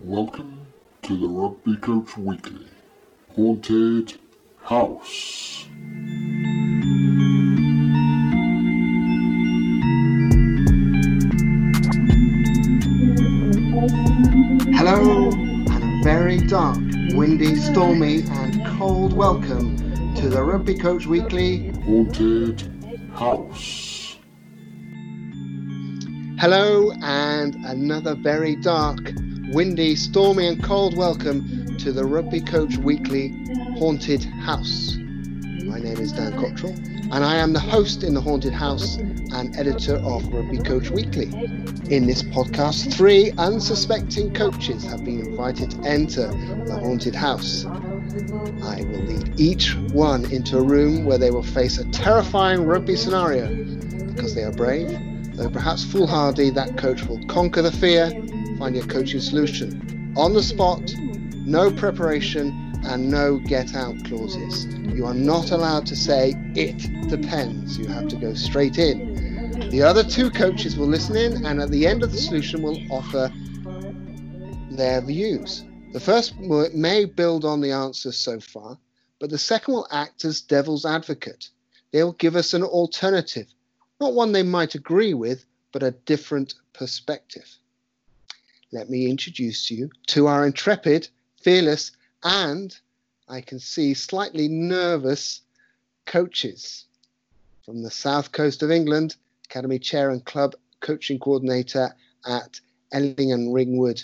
Welcome to the Rugby Coach Weekly Haunted House. Hello, and a very dark, windy, stormy, and cold welcome to the Rugby Coach Weekly. Haunted House. Hello, and another very dark, windy, stormy, and cold welcome to the Rugby Coach Weekly Haunted House. My name is Dan Cottrell, and I am the host in the Haunted House and editor of Rugby Coach Weekly. In this podcast, three unsuspecting coaches have been invited to enter the Haunted House. I will lead each one into a room where they will face a terrifying rugby scenario. Because they are brave, though perhaps foolhardy, that coach will conquer the fear, find a coaching solution. On the spot, no preparation, and no get out clauses. You are not allowed to say, it depends. You have to go straight in. The other two coaches will listen in and at the end of the solution will offer their views. The first may build on the answers so far, but the second will act as devil's advocate. They'll give us an alternative, not one they might agree with, but a different perspective. Let me introduce you to our intrepid, fearless, and I can see slightly nervous coaches from the south coast of England, Academy Chair and Club Coaching Coordinator at Ellingham Ringwood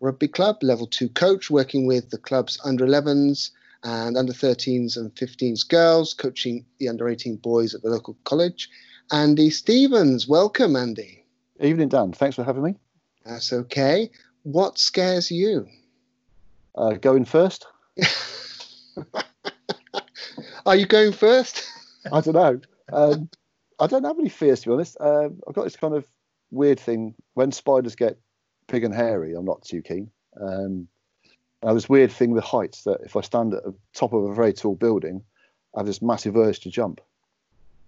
Rugby Club, Level 2 coach, working with the club's under 11s and under 13s and 15s girls, coaching the under 18 boys at the local college. Andy Stevens, welcome, Andy. Evening, Dan. Thanks for having me. That's okay. What scares you? Uh, going first? Are you going first? I don't know. Um, I don't have any fears, to be honest. Um, I've got this kind of weird thing when spiders get big and hairy. I'm not too keen. Um, I have this weird thing with heights that if I stand at the top of a very tall building, I have this massive urge to jump.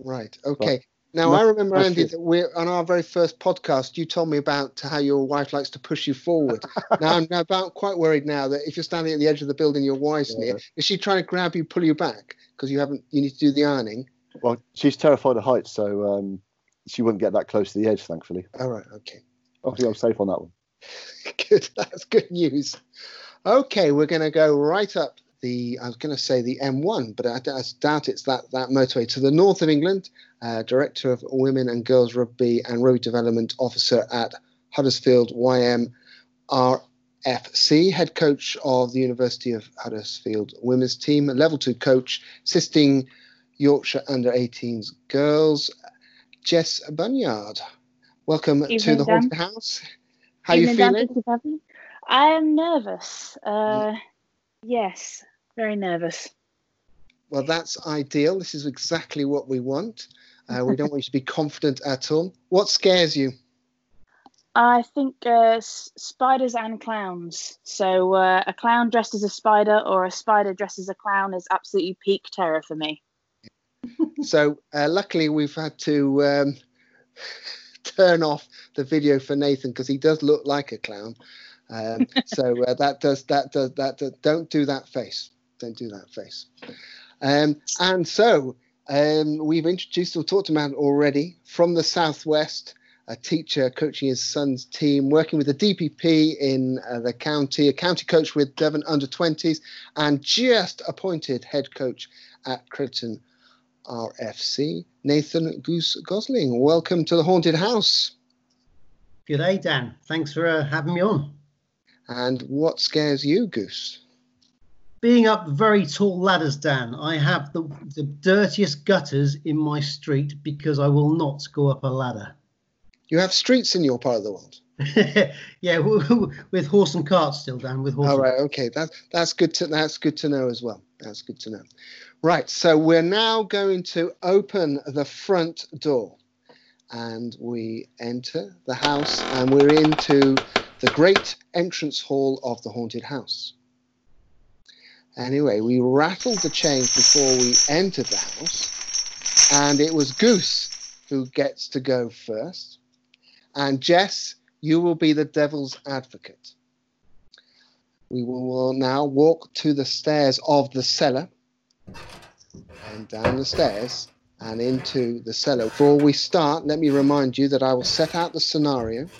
Right. Okay. Now no- I remember, Andy, that we're on our very first podcast. You told me about how your wife likes to push you forward. now I'm about quite worried now that if you're standing at the edge of the building, your wife's Yeah. near. Is she trying to grab you, pull you back because you haven't? You need to do the ironing. Well, she's terrified of heights, so um, she wouldn't get that close to the edge, thankfully. All right. Okay. Obviously, I'm safe on that one. Good. That's good news. Okay, we're going to go right up the. I was going to say the M1, but I, I doubt it's that that motorway to the north of England. Uh, Director of Women and Girls Rugby and Rugby Development Officer at Huddersfield YM RFC, head coach of the University of Huddersfield women's team, a level two coach, assisting Yorkshire under 18s girls. Jess Bunyard, welcome to the Dan. Haunted House. How you Evening, Dan. feeling? You for having. I am nervous. Uh, yes, very nervous. Well, that's ideal. This is exactly what we want. Uh, we don't want you to be confident at all. What scares you? I think uh, spiders and clowns. So uh, a clown dressed as a spider or a spider dressed as a clown is absolutely peak terror for me. So, uh, luckily, we've had to um, turn off the video for Nathan because he does look like a clown. Um, so uh, that does that does that does, don't do that face. Don't do that face. Um, and so um, we've introduced or talked about already from the southwest. A teacher coaching his son's team, working with the DPP in uh, the county, a county coach with Devon under 20s, and just appointed head coach at Crediton RFC, Nathan Goose Gosling. Welcome to the Haunted House. Good day, Dan. Thanks for uh, having me on. And what scares you, Goose? Being up very tall ladders, Dan, I have the, the dirtiest gutters in my street because I will not go up a ladder. You have streets in your part of the world. yeah, with horse and cart still, Dan. With horse. All and- okay, that, that's good to that's good to know as well. That's good to know. Right, so we're now going to open the front door, and we enter the house, and we're into the great entrance hall of the haunted house. Anyway, we rattled the chains before we entered the house, and it was Goose who gets to go first. And Jess, you will be the devil's advocate. We will now walk to the stairs of the cellar and down the stairs and into the cellar. Before we start, let me remind you that I will set out the scenario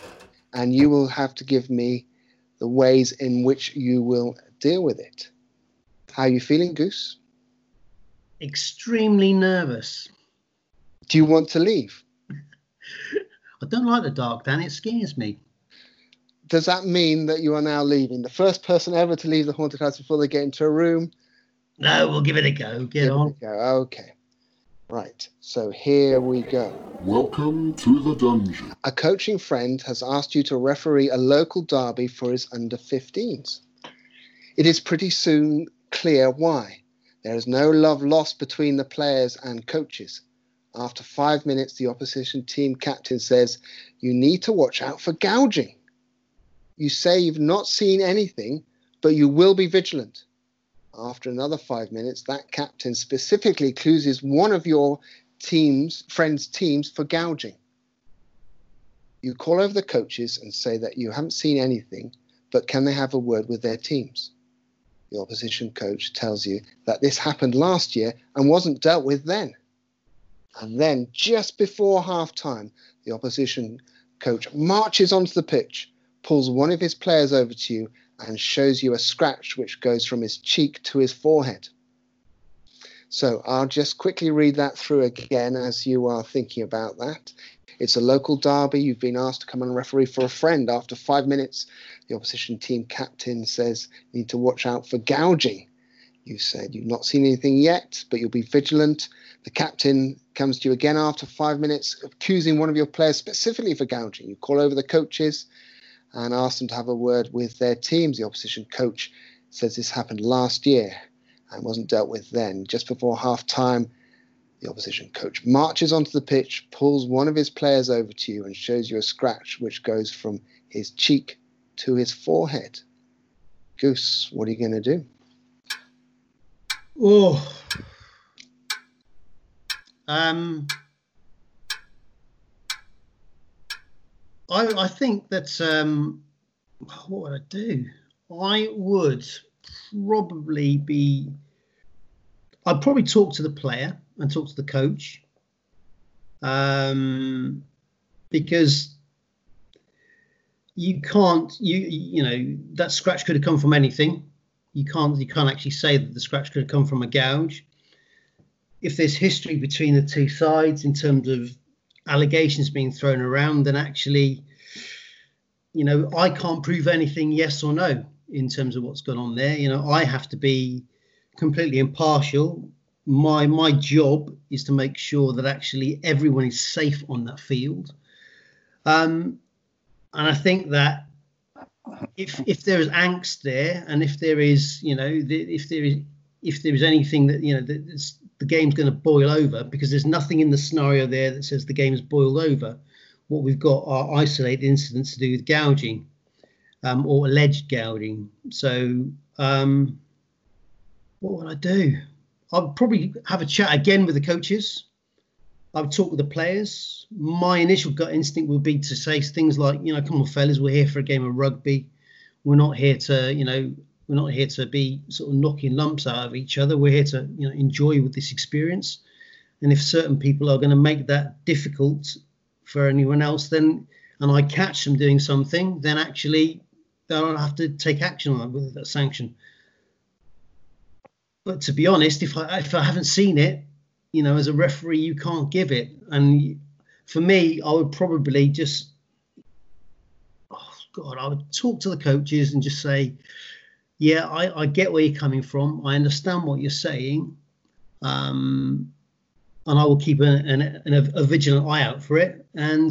and you will have to give me the ways in which you will deal with it. How are you feeling, Goose? Extremely nervous. Do you want to leave? I don't like the dark, Dan. It scares me. Does that mean that you are now leaving? The first person ever to leave the haunted house before they get into a room? No, we'll give it a go. Get Here on. we go. Okay. Right. So here we go. Welcome to the dungeon. A coaching friend has asked you to referee a local derby for his under 15s. It is pretty soon clear why. There is no love lost between the players and coaches. After five minutes, the opposition team captain says, You need to watch out for gouging. You say you've not seen anything, but you will be vigilant. After another five minutes, that captain specifically accuses one of your teams, friends' teams, for gouging. You call over the coaches and say that you haven't seen anything, but can they have a word with their teams? The opposition coach tells you that this happened last year and wasn't dealt with then. And then, just before half time, the opposition coach marches onto the pitch, pulls one of his players over to you, and shows you a scratch which goes from his cheek to his forehead. So I'll just quickly read that through again as you are thinking about that. It's a local derby. You've been asked to come and referee for a friend. After five minutes, the opposition team captain says you need to watch out for gouging. You said you've not seen anything yet, but you'll be vigilant. The captain comes to you again after five minutes, accusing one of your players specifically for gouging. You call over the coaches and ask them to have a word with their teams. The opposition coach says this happened last year and wasn't dealt with then. Just before half time, the opposition coach marches onto the pitch, pulls one of his players over to you, and shows you a scratch which goes from his cheek to his forehead. Goose, what are you going to do? Oh. Um. I I think that um, what would I do? I would probably be. I'd probably talk to the player and talk to the coach. Um, because you can't you you know that scratch could have come from anything you can't you can't actually say that the scratch could have come from a gouge if there's history between the two sides in terms of allegations being thrown around then actually you know i can't prove anything yes or no in terms of what's gone on there you know i have to be completely impartial my my job is to make sure that actually everyone is safe on that field um and I think that if if there is angst there, and if there is, you know, the, if there is if there is anything that you know that the game's going to boil over, because there's nothing in the scenario there that says the game's boiled over. What we've got are isolated incidents to do with gouging, um, or alleged gouging. So, um, what would I do? I'd probably have a chat again with the coaches. I would talk with the players. My initial gut instinct would be to say things like, you know, come on, fellas, we're here for a game of rugby. We're not here to, you know, we're not here to be sort of knocking lumps out of each other. We're here to, you know, enjoy with this experience. And if certain people are going to make that difficult for anyone else, then and I catch them doing something, then actually they'll have to take action on it with that sanction. But to be honest, if I if I haven't seen it, you know, as a referee, you can't give it. And for me, I would probably just, oh God, I would talk to the coaches and just say, yeah, I, I get where you're coming from. I understand what you're saying. Um, and I will keep an, an, an, a vigilant eye out for it. And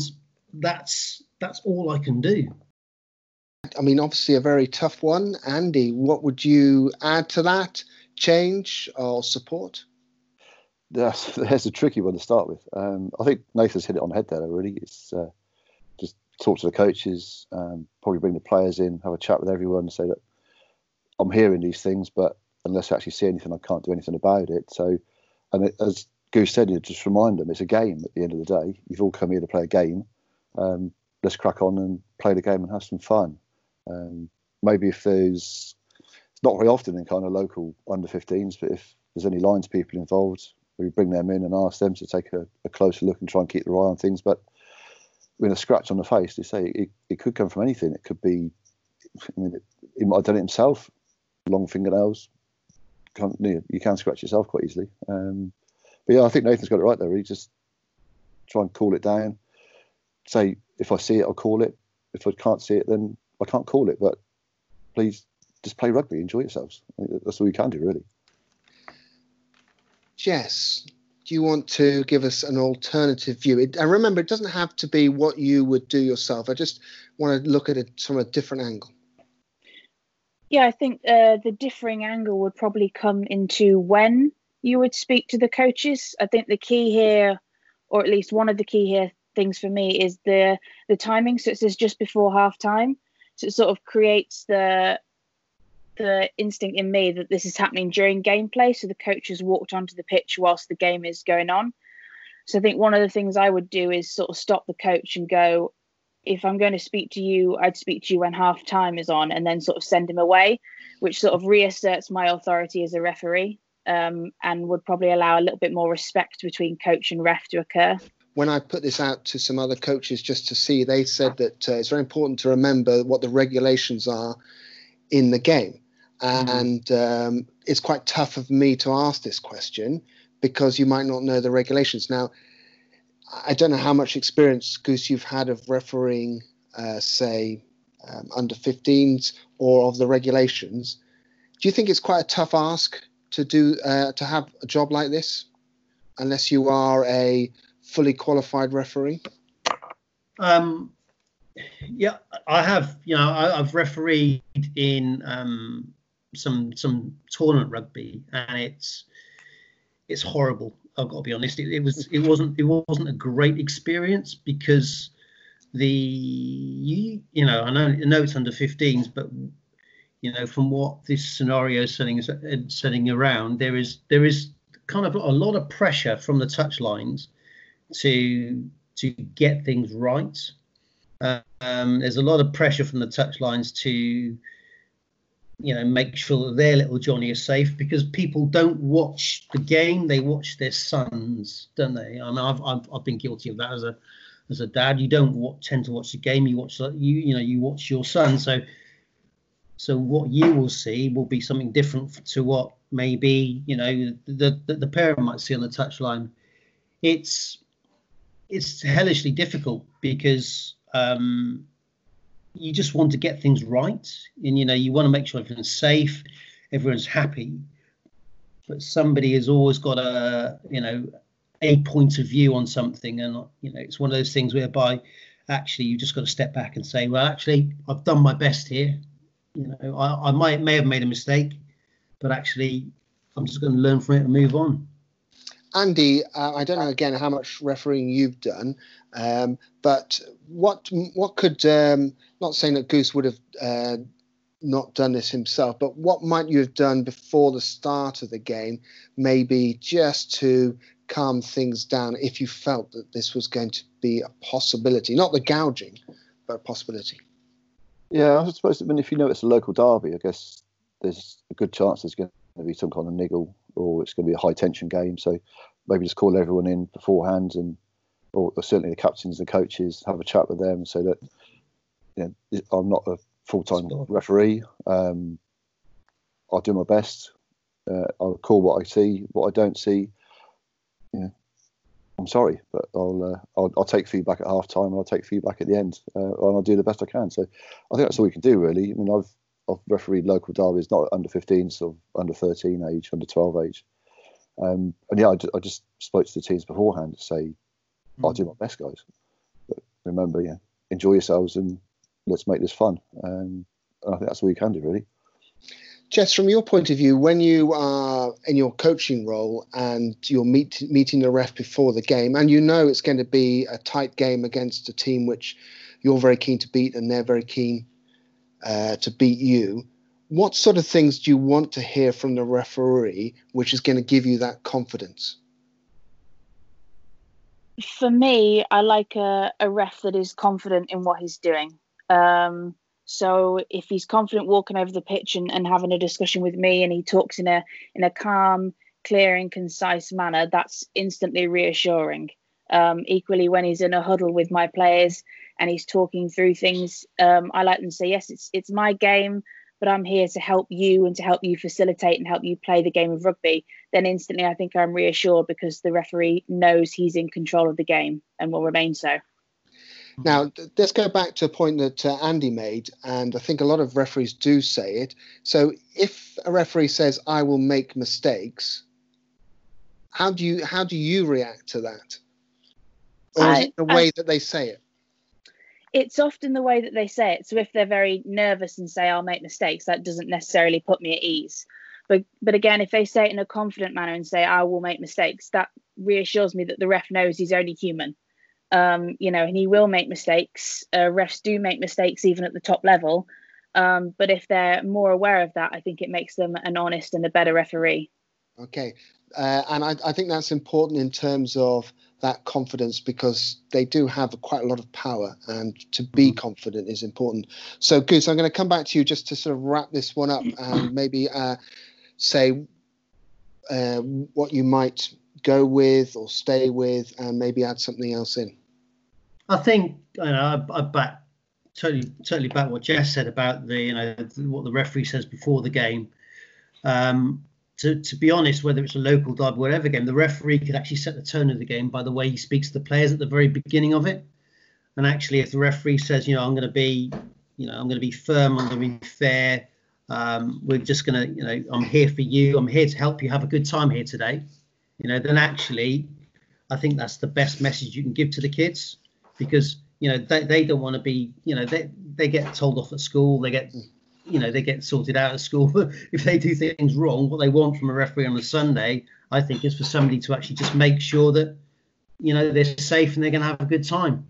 that's that's all I can do. I mean, obviously a very tough one. Andy, what would you add to that? Change or support? That's, that's a tricky one to start with. Um, I think Nathan's hit it on the head there. Really, it's uh, just talk to the coaches, um, probably bring the players in, have a chat with everyone, and say that I'm hearing these things, but unless I actually see anything, I can't do anything about it. So, and it, as Goose said, you just remind them it's a game. At the end of the day, you've all come here to play a game. Um, let's crack on and play the game and have some fun. Um, maybe if there's not very often in kind of local under 15s, but if there's any lines people involved, we bring them in and ask them to take a, a closer look and try and keep their eye on things. But with a scratch on the face, they say it, it could come from anything. It could be, I mean, he might have done it himself, long fingernails. Can't, you can scratch yourself quite easily. Um, but yeah, I think Nathan's got it right there. He just try and cool it down. Say if I see it, I'll call it. If I can't see it, then I can't call it. But please just play rugby, enjoy yourselves. That's all you can do, really. Jess, do you want to give us an alternative view? It, and remember, it doesn't have to be what you would do yourself. I just want to look at it from a different angle. Yeah, I think uh, the differing angle would probably come into when you would speak to the coaches. I think the key here, or at least one of the key here things for me, is the the timing. So it says just before half time. So it sort of creates the the instinct in me that this is happening during gameplay. So the coach has walked onto the pitch whilst the game is going on. So I think one of the things I would do is sort of stop the coach and go, if I'm going to speak to you, I'd speak to you when half time is on and then sort of send him away, which sort of reasserts my authority as a referee um, and would probably allow a little bit more respect between coach and ref to occur. When I put this out to some other coaches just to see, they said that uh, it's very important to remember what the regulations are in the game. Mm-hmm. And um, it's quite tough of me to ask this question because you might not know the regulations. Now, I don't know how much experience, Goose, you've had of refereeing, uh, say, um, under 15s or of the regulations. Do you think it's quite a tough ask to do uh, to have a job like this, unless you are a fully qualified referee? Um, yeah, I have. You know, I, have refereed in um, some some tournament rugby, and it's it's horrible. I've got to be honest. It, it was it wasn't it wasn't a great experience because the you, you know I know I know it's under 15s, but you know from what this scenario is setting setting around, there is there is kind of a lot of pressure from the touch lines to to get things right. Um, there's a lot of pressure from the touch lines to you know make sure that their little Johnny is safe because people don't watch the game; they watch their sons, don't they? I mean, I've I've, I've been guilty of that as a as a dad. You don't tend to watch the game; you watch you you know you watch your son. So so what you will see will be something different to what maybe you know the the, the parent might see on the touchline. It's it's hellishly difficult because um, you just want to get things right, and you know you want to make sure everyone's safe, everyone's happy. But somebody has always got a you know a point of view on something, and you know it's one of those things whereby actually you just got to step back and say, well, actually I've done my best here. You know I, I might may have made a mistake, but actually I'm just going to learn from it and move on. Andy, uh, I don't know again how much refereeing you've done, um, but what what could um, not saying that Goose would have uh, not done this himself, but what might you have done before the start of the game, maybe just to calm things down if you felt that this was going to be a possibility, not the gouging, but a possibility. Yeah, I suppose. I mean, if you know it's a local derby, I guess there's a good chance there's going to be some kind of niggle or it's going to be a high tension game. So maybe just call everyone in beforehand and, or, or certainly the captains and coaches, have a chat with them so that you know, I'm not a full time referee. Um, I'll do my best. Uh, I'll call what I see, what I don't see. Yeah, I'm sorry, but I'll, uh, I'll, I'll take feedback at half time and I'll take feedback at the end, uh, and I'll do the best I can. So I think that's all we can do, really. I mean, I've I've refereed local derbies, not under 15, so under 13 age, under 12 age. Um, and yeah, I, I, just spoke to the teams beforehand to say, mm. I'll do my best, guys. But remember, yeah, enjoy yourselves and let's make this fun. Um, I think that's all you can do, really. Jess, from your point of view, when you are in your coaching role and you're meet, meeting the ref before the game, and you know it's going to be a tight game against a team which you're very keen to beat and they're very keen uh, to beat you, what sort of things do you want to hear from the referee which is going to give you that confidence? For me, I like a, a ref that is confident in what he's doing. Um, So if he's confident walking over the pitch and, and having a discussion with me and he talks in a in a calm, clear and concise manner, that's instantly reassuring. Um, equally, when he's in a huddle with my players and he's talking through things, um, I like them to say, "Yes, it's it's my game, but I'm here to help you and to help you facilitate and help you play the game of rugby." Then instantly, I think I'm reassured because the referee knows he's in control of the game and will remain so. Now, let's go back to a point that uh, Andy made, and I think a lot of referees do say it. So, if a referee says, "I will make mistakes," how do you how do you react to that, or is it the I- way that they say it? It's often the way that they say it. So if they're very nervous and say I'll make mistakes, that doesn't necessarily put me at ease. But but again, if they say it in a confident manner and say I will make mistakes, that reassures me that the ref knows he's only human. Um, you know, and he will make mistakes. Uh, refs do make mistakes even at the top level. Um, but if they're more aware of that, I think it makes them an honest and a better referee. Okay, uh, and I, I think that's important in terms of that confidence because they do have quite a lot of power, and to be confident is important. So, Goose, I'm going to come back to you just to sort of wrap this one up and maybe uh, say uh, what you might go with or stay with, and maybe add something else in. I think you know, I, I back totally totally back what Jess said about the you know what the referee says before the game. Um, to, to be honest, whether it's a local derby, whatever game, the referee could actually set the tone of the game by the way he speaks to the players at the very beginning of it. And actually, if the referee says, you know, I'm going to be, you know, I'm going to be firm, I'm going to be fair, um, we're just going to, you know, I'm here for you, I'm here to help you have a good time here today, you know, then actually, I think that's the best message you can give to the kids because you know they, they don't want to be you know they they get told off at school they get you know they get sorted out at school if they do things wrong what they want from a referee on a sunday i think is for somebody to actually just make sure that you know they're safe and they're going to have a good time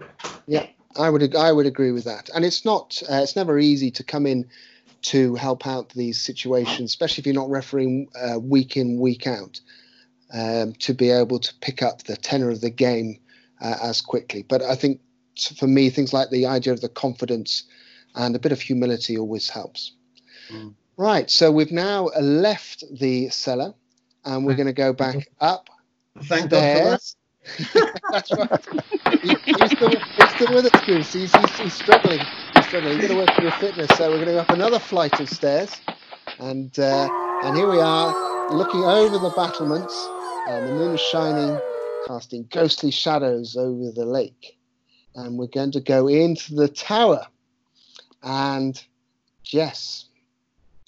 Yeah, I would I would agree with that. And it's not uh, it's never easy to come in to help out these situations, especially if you're not refereeing uh, week in week out, um, to be able to pick up the tenor of the game uh, as quickly. But I think for me, things like the idea of the confidence and a bit of humility always helps. Mm. Right. So we've now uh, left the cellar, and we're going to go back up thank god for that. That's right. He- he's, still, he's still with us, Goose. He's, he's, he's struggling. He's struggling. You've got to work for your fitness. So we're going to go up another flight of stairs. And uh, and here we are, looking over the battlements. And the moon is shining, casting ghostly shadows over the lake. And we're going to go into the tower. And Jess,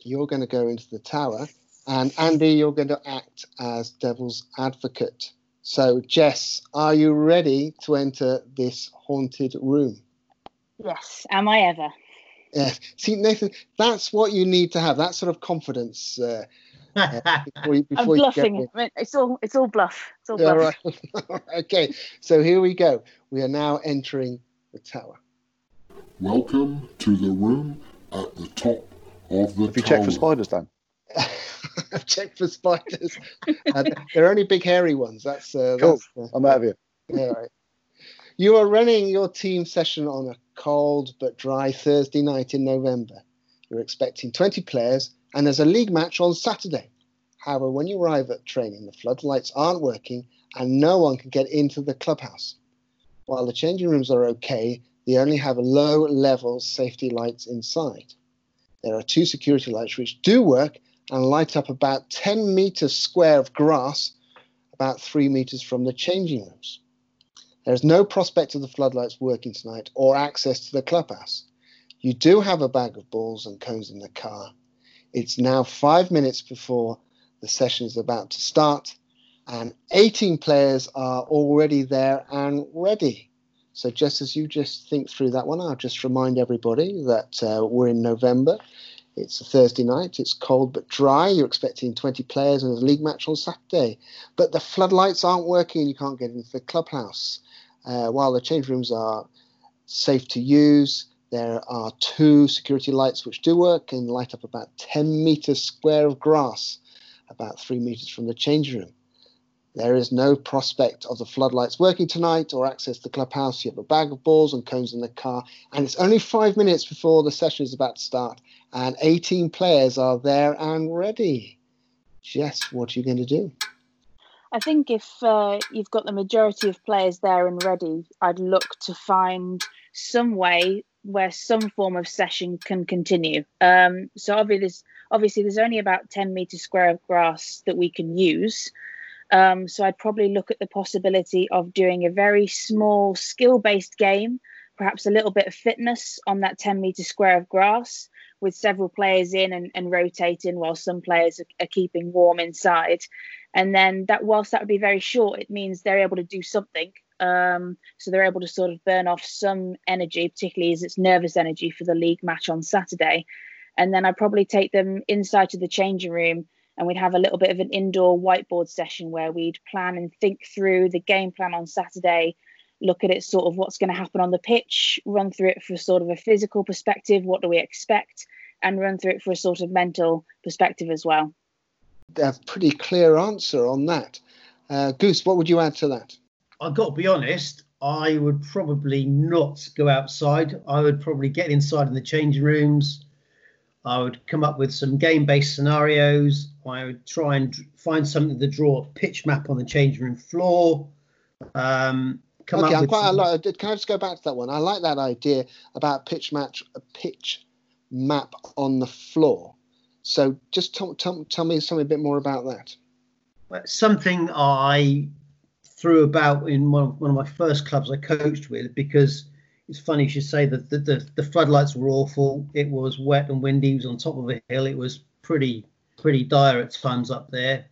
you're going to go into the tower. And Andy, you're going to act as devil's advocate. So, Jess, are you ready to enter this haunted room? Yes, am I ever? Yes. See, Nathan, that's what you need to have. That sort of confidence uh, before you, I'm before you bluffing. I mean, it's all it's all bluff. It's all All bluff. right. okay. So here we go. We are now entering the tower. Welcome to the room at the top of the Have you tower. checked for spiders, Dan? I've checked for spiders. uh, they're only big hairy ones. That's uh, Cool. that's, uh, I'm out of here. Yeah, right. You are running your team session on a cold but dry Thursday night in November. You're expecting 20 players, and there's a league match on Saturday. However, when you arrive at training, the floodlights aren't working and no one can get into the clubhouse. While the changing rooms are okay, they only have low level safety lights inside. There are two security lights which do work and light up about 10 meters square of grass about three meters from the changing rooms. There is no prospect of the floodlights working tonight or access to the clubhouse. You do have a bag of balls and cones in the car. It's now five minutes before the session is about to start, and 18 players are already there and ready. So, just as you just think through that one, I'll just remind everybody that uh, we're in November. It's a Thursday night. It's cold but dry. You're expecting 20 players and a league match on Saturday. But the floodlights aren't working and you can't get into the clubhouse. Uh, while the change rooms are safe to use, there are two security lights which do work and light up about 10 meters square of grass, about three meters from the change room. There is no prospect of the floodlights working tonight or access to the clubhouse. You have a bag of balls and cones in the car, and it's only five minutes before the session is about to start, and 18 players are there and ready. Jess, what are you going to do? I think if uh, you've got the majority of players there and ready, I'd look to find some way where some form of session can continue. Um, so obviously there's, obviously, there's only about 10 meters square of grass that we can use. Um, so I'd probably look at the possibility of doing a very small skill based game, perhaps a little bit of fitness on that 10 meter square of grass with several players in and, and rotating while some players are, are keeping warm inside. And then that, whilst that would be very short, it means they're able to do something. Um, so they're able to sort of burn off some energy, particularly as it's nervous energy for the league match on Saturday. And then I'd probably take them inside to the changing room and we'd have a little bit of an indoor whiteboard session where we'd plan and think through the game plan on Saturday, look at it sort of what's going to happen on the pitch, run through it for sort of a physical perspective, what do we expect, and run through it for a sort of mental perspective as well. A pretty clear answer on that. Uh, Goose, what would you add to that? I've got to be honest, I would probably not go outside. I would probably get inside in the changing rooms. I would come up with some game based scenarios. I would try and find something to draw a pitch map on the changing room floor. Um, come okay, up with quite, some... like, can I just go back to that one? I like that idea about pitch match, a pitch map on the floor. So just tell, tell, tell me something a bit more about that. Something I threw about in one of, one of my first clubs I coached with because it's funny you should say that the, the, the, floodlights were awful. It was wet and windy. It was on top of a hill. It was pretty pretty dire at times up there.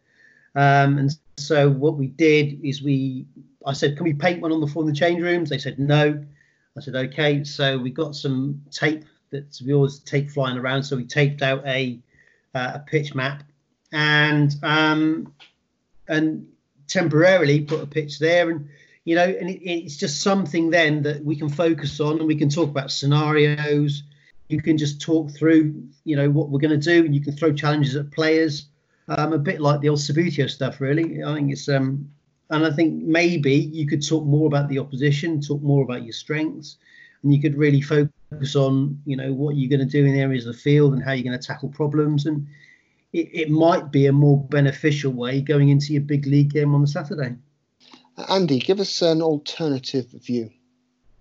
Um, and so what we did is we I said, can we paint one on the floor in the change rooms? They said no. I said okay. So we got some tape that we always take flying around. So we taped out a uh, a pitch map and um, and temporarily put a pitch there and you know and it, it's just something then that we can focus on and we can talk about scenarios. You can just talk through you know what we're going to do and you can throw challenges at players. Um, a bit like the old Subbuteo stuff really. I think it's um and i think maybe you could talk more about the opposition talk more about your strengths and you could really focus on you know what you're going to do in areas of the field and how you're going to tackle problems. And it, it might be a more beneficial way going into your big league game on the saturday andy give us an alternative view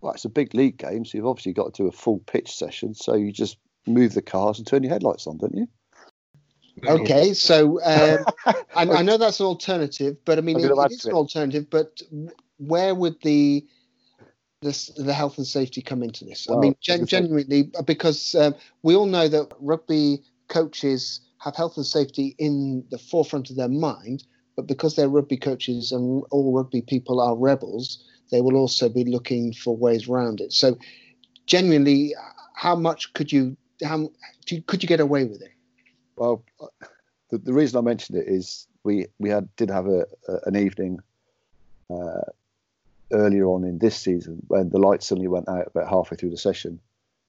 well it's a big league game so you've obviously got to do a full pitch session so you just move the cars and turn your headlights on don't you Okay, so um, I, I, know that's an alternative, but I mean, it, it is an alternative. But where would the this, the health and safety come into this? Well, I mean, gen- genuinely, because um, we all know that rugby coaches have health and safety in the forefront of their mind, but because they're rugby coaches and all rugby people are rebels, they will also be looking for ways around it. So, genuinely, how much could you how could you get away with it? Well, the, the reason I mentioned it is we we had did have a, a an evening uh, earlier on in this season when the light suddenly went out about halfway through the session.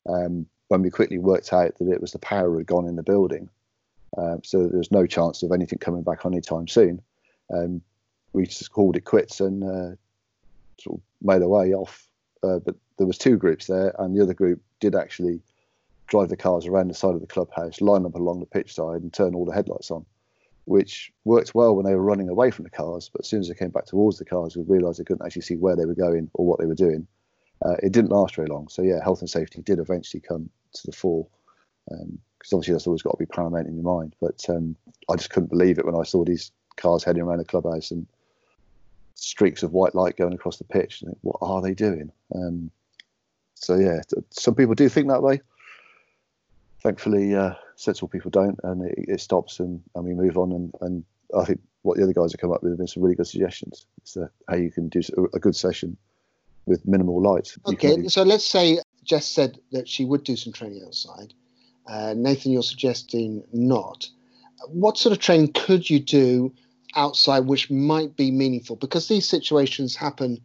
Um, when we quickly worked out that it was the power had gone in the building, um, so was no chance of anything coming back anytime soon. Um, we just called it quits and uh, sort of made our way off. Uh, but there was two groups there, and the other group did actually drive the cars around the side of the clubhouse, line up along the pitch side, and turn all the headlights on which worked well when they were running away from the cars. But as soon as they came back towards the cars, we realised they couldn't actually see where they were going or what they were doing. Uh, it didn't last very long. So yeah, health and safety did eventually come to the fore, because um, obviously that's always got to be paramount in your mind. But um, I just couldn't believe it when I saw these cars heading around the clubhouse and streaks of white light going across the pitch. And what are they doing? Um, so yeah, some people do think that way. Thankfully, uh, sensible people don't, and it, it stops, and, and we move on. And, and I think what the other guys have come up with have been some really good suggestions. It's uh, how you can do a good session with minimal light. Okay, so let's say Jess said that she would do some training outside. Uh, Nathan, you're suggesting not. What sort of training could you do outside which might be meaningful? Because these situations happen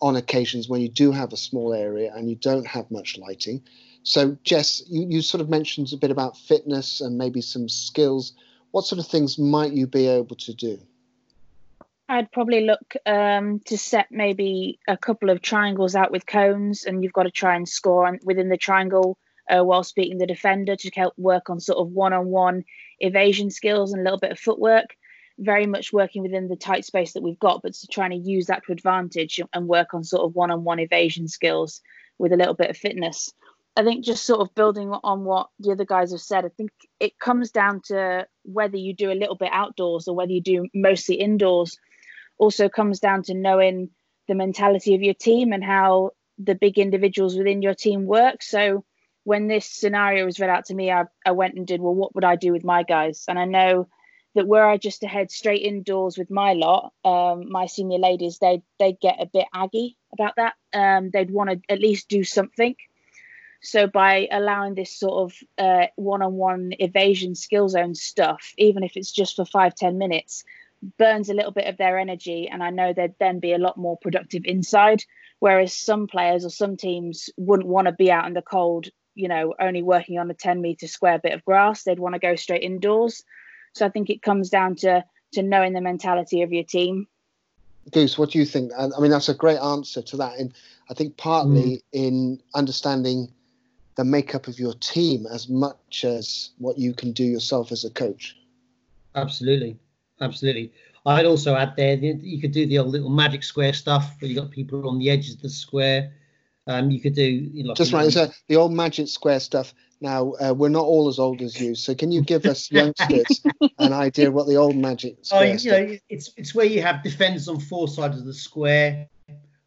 on occasions when you do have a small area and you don't have much lighting. So, Jess, you, you sort of mentioned a bit about fitness and maybe some skills. What sort of things might you be able to do? I'd probably look um, to set maybe a couple of triangles out with cones, and you've got to try and score on, within the triangle uh, while speaking the defender to help work on sort of one-on-one evasion skills and a little bit of footwork. Very much working within the tight space that we've got, but trying to use that to advantage and work on sort of one-on-one evasion skills with a little bit of fitness. I think just sort of building on what the other guys have said, I think it comes down to whether you do a little bit outdoors or whether you do mostly indoors. Also comes down to knowing the mentality of your team and how the big individuals within your team work. So when this scenario was read out to me, I, I went and did, well, what would I do with my guys? And I know that were I just to head straight indoors with my lot, um, my senior ladies, they they'd get a bit aggy about that. Um, they'd want to at least do something. So by allowing this sort of uh, one-on-one evasion skill zone stuff, even if it's just for five ten minutes, burns a little bit of their energy, and I know they'd then be a lot more productive inside. Whereas some players or some teams wouldn't want to be out in the cold, you know, only working on a ten meter square bit of grass. They'd want to go straight indoors. So I think it comes down to to knowing the mentality of your team. Goose, what do you think? I mean, that's a great answer to that, and I think partly mm. in understanding the makeup of your team as much as what you can do yourself as a coach. Absolutely, absolutely. I'd also add there you could do the old little magic square stuff where you got people on the edges of the square. Um, you could do you know, just right. So the old magic square stuff. Now uh, we're not all as old as you, so can you give us youngsters an idea what the old magic oh. Oh, you know, it's it's where you have defenders on four sides of the square.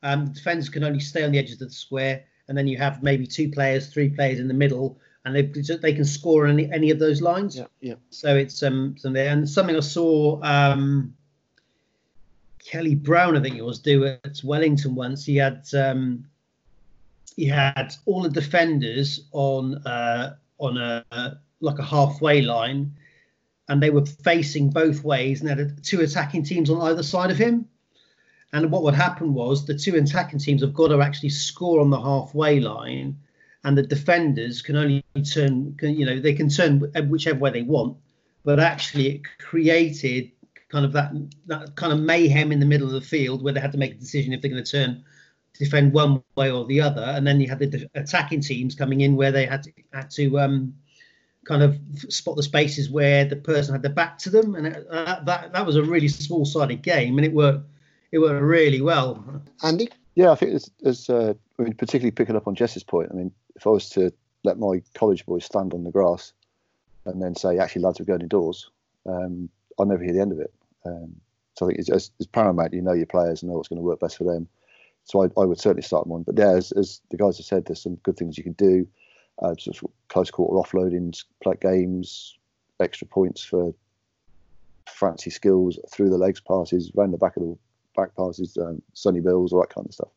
Um, defenders can only stay on the edges of the square, and then you have maybe two players, three players in the middle, and they they can score any any of those lines. Yeah, yeah. So it's um something and something I saw um Kelly Brown, I think it was, do at Wellington once. He had um he had all the defenders on uh, on a like a halfway line, and they were facing both ways, and had two attacking teams on either side of him. And what would happen was the two attacking teams have got to actually score on the halfway line, and the defenders can only turn, can, you know, they can turn whichever way they want, but actually it created kind of that that kind of mayhem in the middle of the field where they had to make a decision if they're going to turn defend one way or the other, and then you had the de- attacking teams coming in where they had to had to um, kind of spot the spaces where the person had their back to them, and it, uh, that that was a really small-sided game, and it worked it worked really well. Andy, yeah, I think as, as uh, I mean, particularly picking up on Jess's point, I mean, if I was to let my college boys stand on the grass and then say, actually, lads, we're going indoors, um, I'll never hear the end of it. Um, so I think it's, it's, paramount. You know your players and know what's going to work best for them so I, I would certainly start them on. But yeah, as, as, the guys have said, there's some good things you can do. Uh, sort of close quarter offloading, play games, extra points for fancy skills through the legs passes, round the back of the back passes, um, Sonny Bills, all that kind of stuff.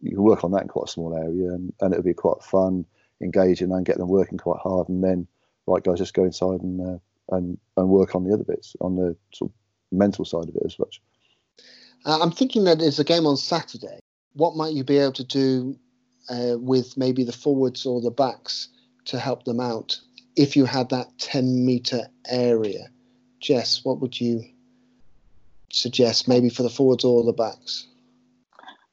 You can work on that in quite a small area, and, and it'll be quite fun, engaging, and get them working quite hard. And then, right guys, just go inside and uh, and and work on the other bits, on the sort of mental side of it as much. Uh, I'm thinking that it's a game on Saturday what might you be able to do uh, with maybe the forwards or the backs to help them out if you had that 10 meter area? Jess, what would you suggest maybe for the forwards or the backs?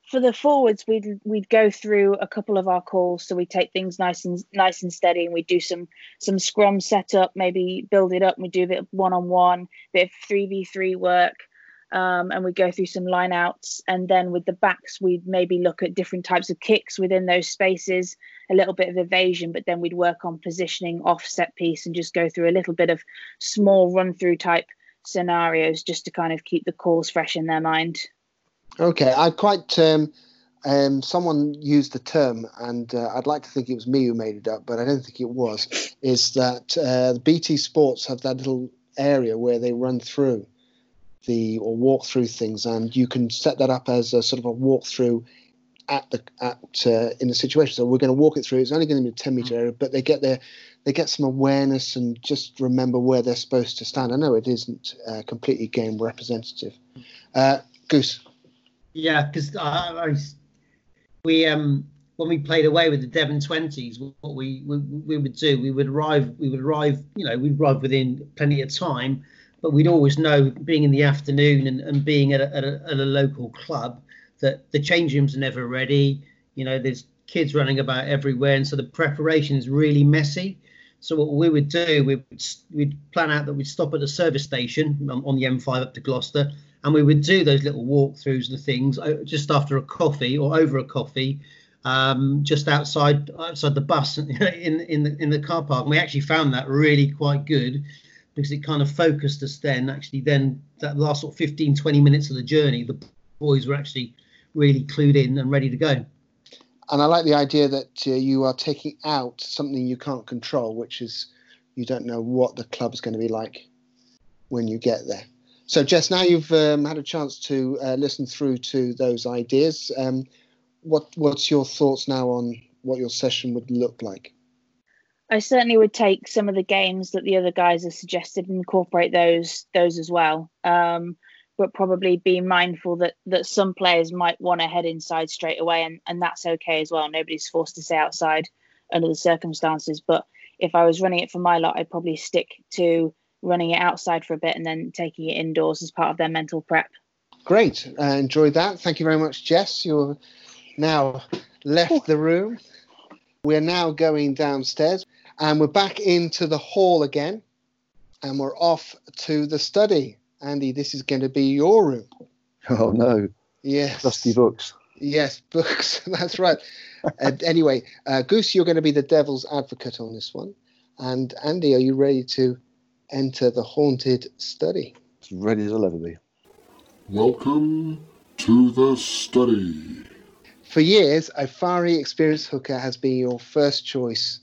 For the forwards, we'd we'd go through a couple of our calls, so we take things nice and nice and steady, and we do some some scrum setup, maybe build it up, and we do a bit of one on one, bit of three v three work, um, and we'd go through some line outs. And then with the backs, we'd maybe look at different types of kicks within those spaces, a little bit of evasion, but then we'd work on positioning off set piece and just go through a little bit of small run through type scenarios just to kind of keep the calls fresh in their mind. Okay, I quite. Um, um, someone used the term, and uh, I'd like to think it was me who made it up, but I don't think it was. Is that uh, BT Sports have that little area where they run through, the or walk through things, and you can set that up as a sort of a walkthrough at the at uh, in the situation. So we're going to walk it through. It's only going to be a ten meter area, but they get there, they get some awareness and just remember where they're supposed to stand. I know it isn't uh, completely game representative. Uh, Goose. Yeah, because uh, we um when we played away with the Devon twenties, what we, we we would do, we would arrive, we would arrive, you know, we'd arrive within plenty of time but we'd always know, being in the afternoon and, and being at a, at, a, at a local club, that the change rooms are never ready. You know, there's kids running about everywhere, and so the preparation is really messy. So what we would do, we would we'd plan out that we'd stop at a service station on, the M5 up to Gloucester, and we would do those little walkthroughs and things uh, just after a coffee or over a coffee, um, just outside outside the bus in in the in the car park. And we actually found that really quite good because it kind of focused us then. Actually, then that last sort of 15 20 minutes of the journey, the boys were actually really clued in and ready to go. And I like the idea that uh, you are taking out something you can't control, which is you don't know what the club is going to be like when you get there. So, Jess, now you've um, had a chance to uh, listen through to those ideas. Um, what what's your thoughts now on what your session would look like? I certainly would take some of the games that the other guys have suggested and incorporate those those as well. Um, but probably be mindful that that some players might want to head inside straight away, and and that's okay as well. Nobody's forced to stay outside under the circumstances. But if I was running it for my lot, I'd probably stick to running it outside for a bit and then taking it indoors as part of their mental prep. Great, uh, enjoyed that. Thank you very much, Jess. You're now left the room. We're now going downstairs, and we're back into the hall again, and we're off to the study. Andy, this is going to be your room. Oh no! Yes, dusty books. Yes, books. That's right. uh, anyway, uh, Goose, you're going to be the devil's advocate on this one. And Andy, are you ready to enter the haunted study? As ready as I'll ever be. Welcome to the study. For years, a fiery, experienced hooker has been your first choice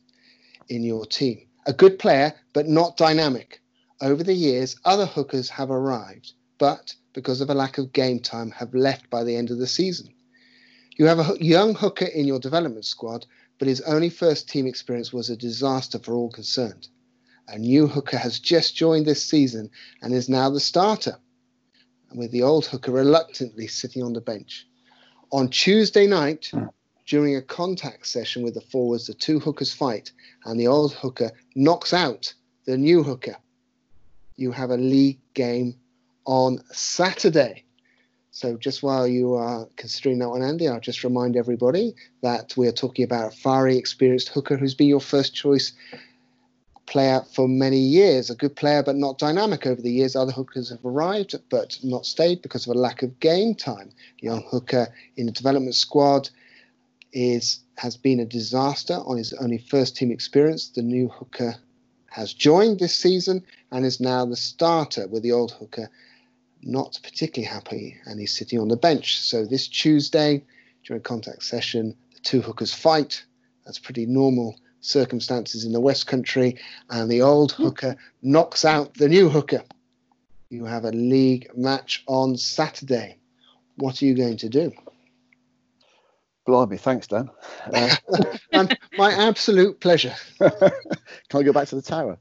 in your team. A good player, but not dynamic. Over the years, other hookers have arrived, but because of a lack of game time, have left by the end of the season. You have a young hooker in your development squad, but his only first team experience was a disaster for all concerned. A new hooker has just joined this season and is now the starter, with the old hooker reluctantly sitting on the bench. On Tuesday night, hmm. During a contact session with the forwards, the two hookers fight, and the old hooker knocks out the new hooker you have a league game on Saturday. So just while you are considering that one, Andy, I'll just remind everybody that we are talking about a fiery, experienced hooker who's been your first choice player for many years. A good player, but not dynamic over the years. Other hookers have arrived, but not stayed because of a lack of game time. young hooker in the development squad is has been a disaster on his only first team experience. The new hooker has joined this season and is now the starter with the old hooker not particularly happy and he's sitting on the bench. So this Tuesday during contact session, the two hookers fight. That's pretty normal circumstances in the West Country, and the old hooker knocks out the new hooker. You have a league match on Saturday. What are you going to do? Blimey, thanks, Dan. Uh, my absolute pleasure. Can I go back to the tower?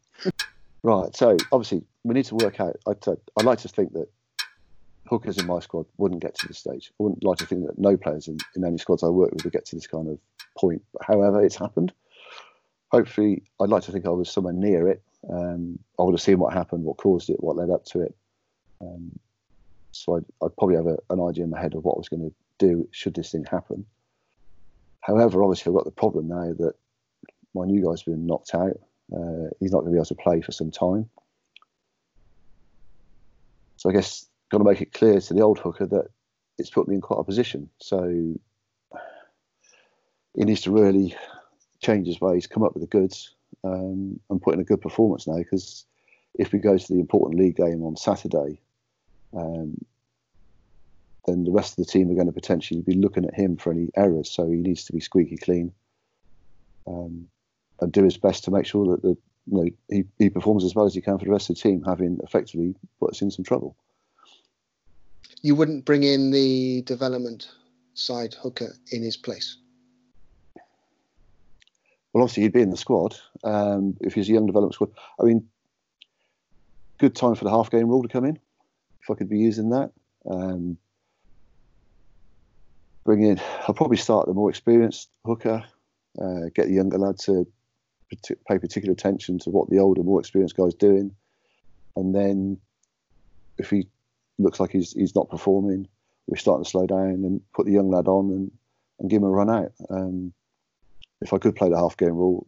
right. So obviously, we need to work out. I'd, I'd like to think that hookers in my squad wouldn't get to this stage. I wouldn't like to think that no players in, in any squads I work with would get to this kind of point. But however, it's happened. Hopefully, I'd like to think I was somewhere near it. Um, I would have seen what happened, what caused it, what led up to it. Um, so I'd, I'd, probably have a, an idea in my head of what I was going to do should this thing happen. However, obviously, I've got the problem now that my new guy's been knocked out. Uh, he's not going to be able to play for some time. So I guess got to make it clear to the old hooker that it's put me in quite a position. So he needs to really change his ways, come up with the goods, um, and put in a good performance now. Because if we go to the important league game on Saturday, um, then the rest of the team are going to potentially be looking at him for any errors. So he needs to be squeaky clean um, and do his best to make sure that the, you know, he, he performs as well as he can for the rest of the team, having effectively put us in some trouble. You wouldn't bring in the development side hooker in his place? Well, obviously he'd be in the squad um, if he's a young development squad. I mean, good time for the half game rule to come in. If I could be using that, um, bring in. I'll probably start the more experienced hooker, uh, get the younger lad to pay particular attention to what the older, more experienced guy's doing, and then if he looks like he's he's not performing, we're starting to slow down and put the young lad on and, and give him a run out. Um, if I could play the half game rule,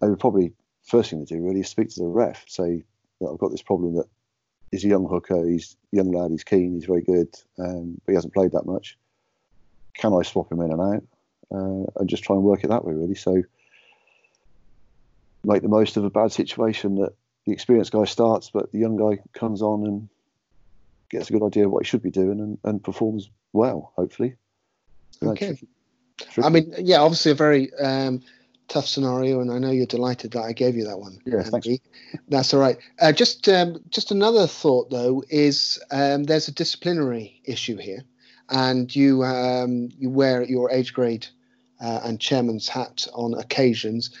I would probably first thing to do really is speak to the ref, say that I've got this problem that he's a young hooker, he's a young lad, he's keen, he's very good, um, but he hasn't played that much. Can I swap him in and out? Uh, and just try and work it that way, really. So make the most of a bad situation that the experienced guy starts, but the young guy comes on and gets a good idea of what he should be doing and, and performs well, hopefully. Okay. Tricky, tricky. I mean, yeah, obviously a very um, tough scenario, and I know you're delighted that I gave you that one. Yeah, thanks. That's all right. Uh, just um, just another thought though is um, there's a disciplinary issue here, and you um, you wear your age grade uh, and chairman's hat on occasions.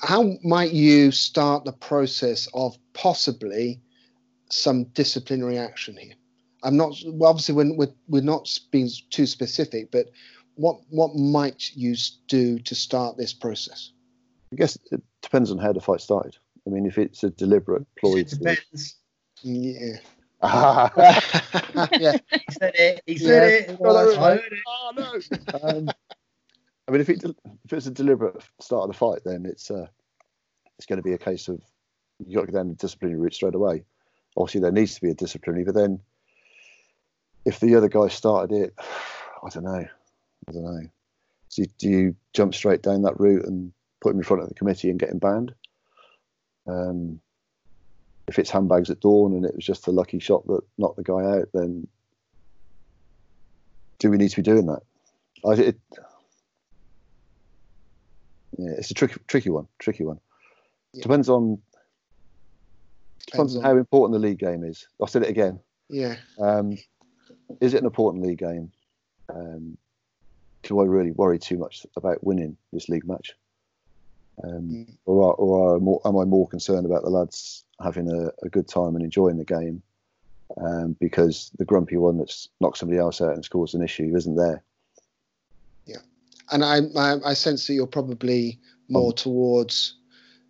How might you start the process of possibly some disciplinary action here? I'm not well, obviously we're, we're, we're not being too specific, but what what might you do to start this process? I guess it depends on how the fight started. I mean, if it's a deliberate ploy, it depends. Yeah. yeah. He said it. He said yeah. it. Oh, I heard it. Oh no. um, I mean, if it if it's a deliberate start of the fight, then it's uh, it's going to be a case of you got to go down the disciplinary route straight away. Obviously, there needs to be a disciplinary, but then if the other guy started it, I don't know. I don't know. So do you jump straight down that route and put him in front of the committee and get him banned? Um, if it's handbags at dawn and it was just a lucky shot that knocked the guy out, then do we need to be doing that? I, it, yeah, it's a tricky, tricky one. Tricky one. Yeah. Depends on depends, depends on how important the league game is. I said it again. Yeah. Um, is it an important league game? Um, do I really worry too much about winning this league match? Um, mm. Or, or more, am I more concerned about the lads having a, a good time and enjoying the game um, because the grumpy one that's knocked somebody else out and caused an issue isn't there? Yeah, and I, I, I sense that you're probably more um, towards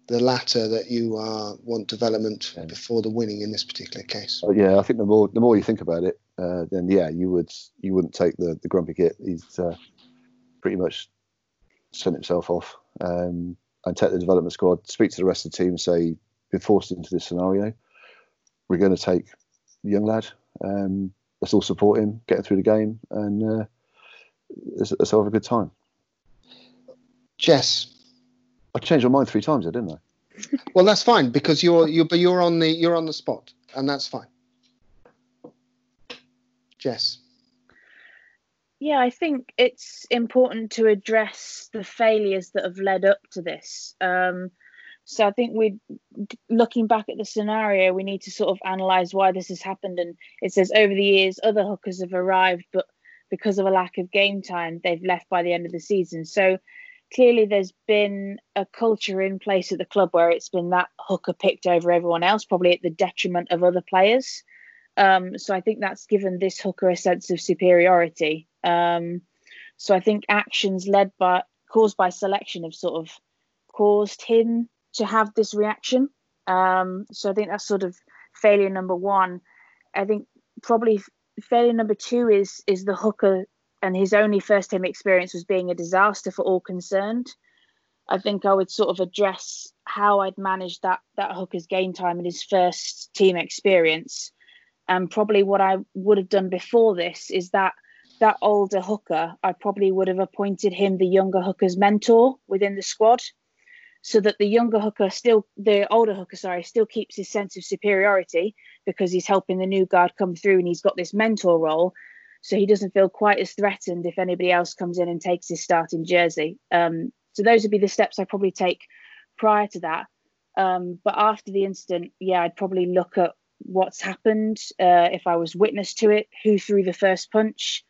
the latter that you uh, want development yeah. before the winning in this particular case. Uh, yeah, I think the more the more you think about it, uh, then yeah, you would you wouldn't take the the grumpy kit. He's uh, pretty much sent himself off um, and take the development squad, speak to the rest of the team, say, been forced into this scenario. We're going to take the young lad. Um, let's all support him, get him through the game, and uh, let's, let's have a good time. Jess, I changed my mind three times, didn't I? well, that's fine because you're you're but you're on the you're on the spot, and that's fine. Jess yeah, I think it's important to address the failures that have led up to this. Um, so I think we, looking back at the scenario, we need to sort of analyze why this has happened. And it says over the years, other hookers have arrived, but because of a lack of game time, they've left by the end of the season. So clearly, there's been a culture in place at the club where it's been that hooker picked over everyone else, probably at the detriment of other players. Um, so I think that's given this hooker a sense of superiority. Um, so I think actions led by caused by selection have sort of caused him to have this reaction. Um, so I think that's sort of failure number one. I think probably failure number two is is the hooker and his only first team experience was being a disaster for all concerned. I think I would sort of address how I'd managed that that hooker's game time in his first team experience. And probably what I would have done before this is that that older hooker, I probably would have appointed him the younger hooker's mentor within the squad, so that the younger hooker still, the older hooker, sorry, still keeps his sense of superiority because he's helping the new guard come through and he's got this mentor role, so he doesn't feel quite as threatened if anybody else comes in and takes his starting jersey. Um, so those would be the steps I probably take prior to that. Um, but after the incident, yeah, I'd probably look at what's happened, uh, if I was witness to it, who threw the first punch,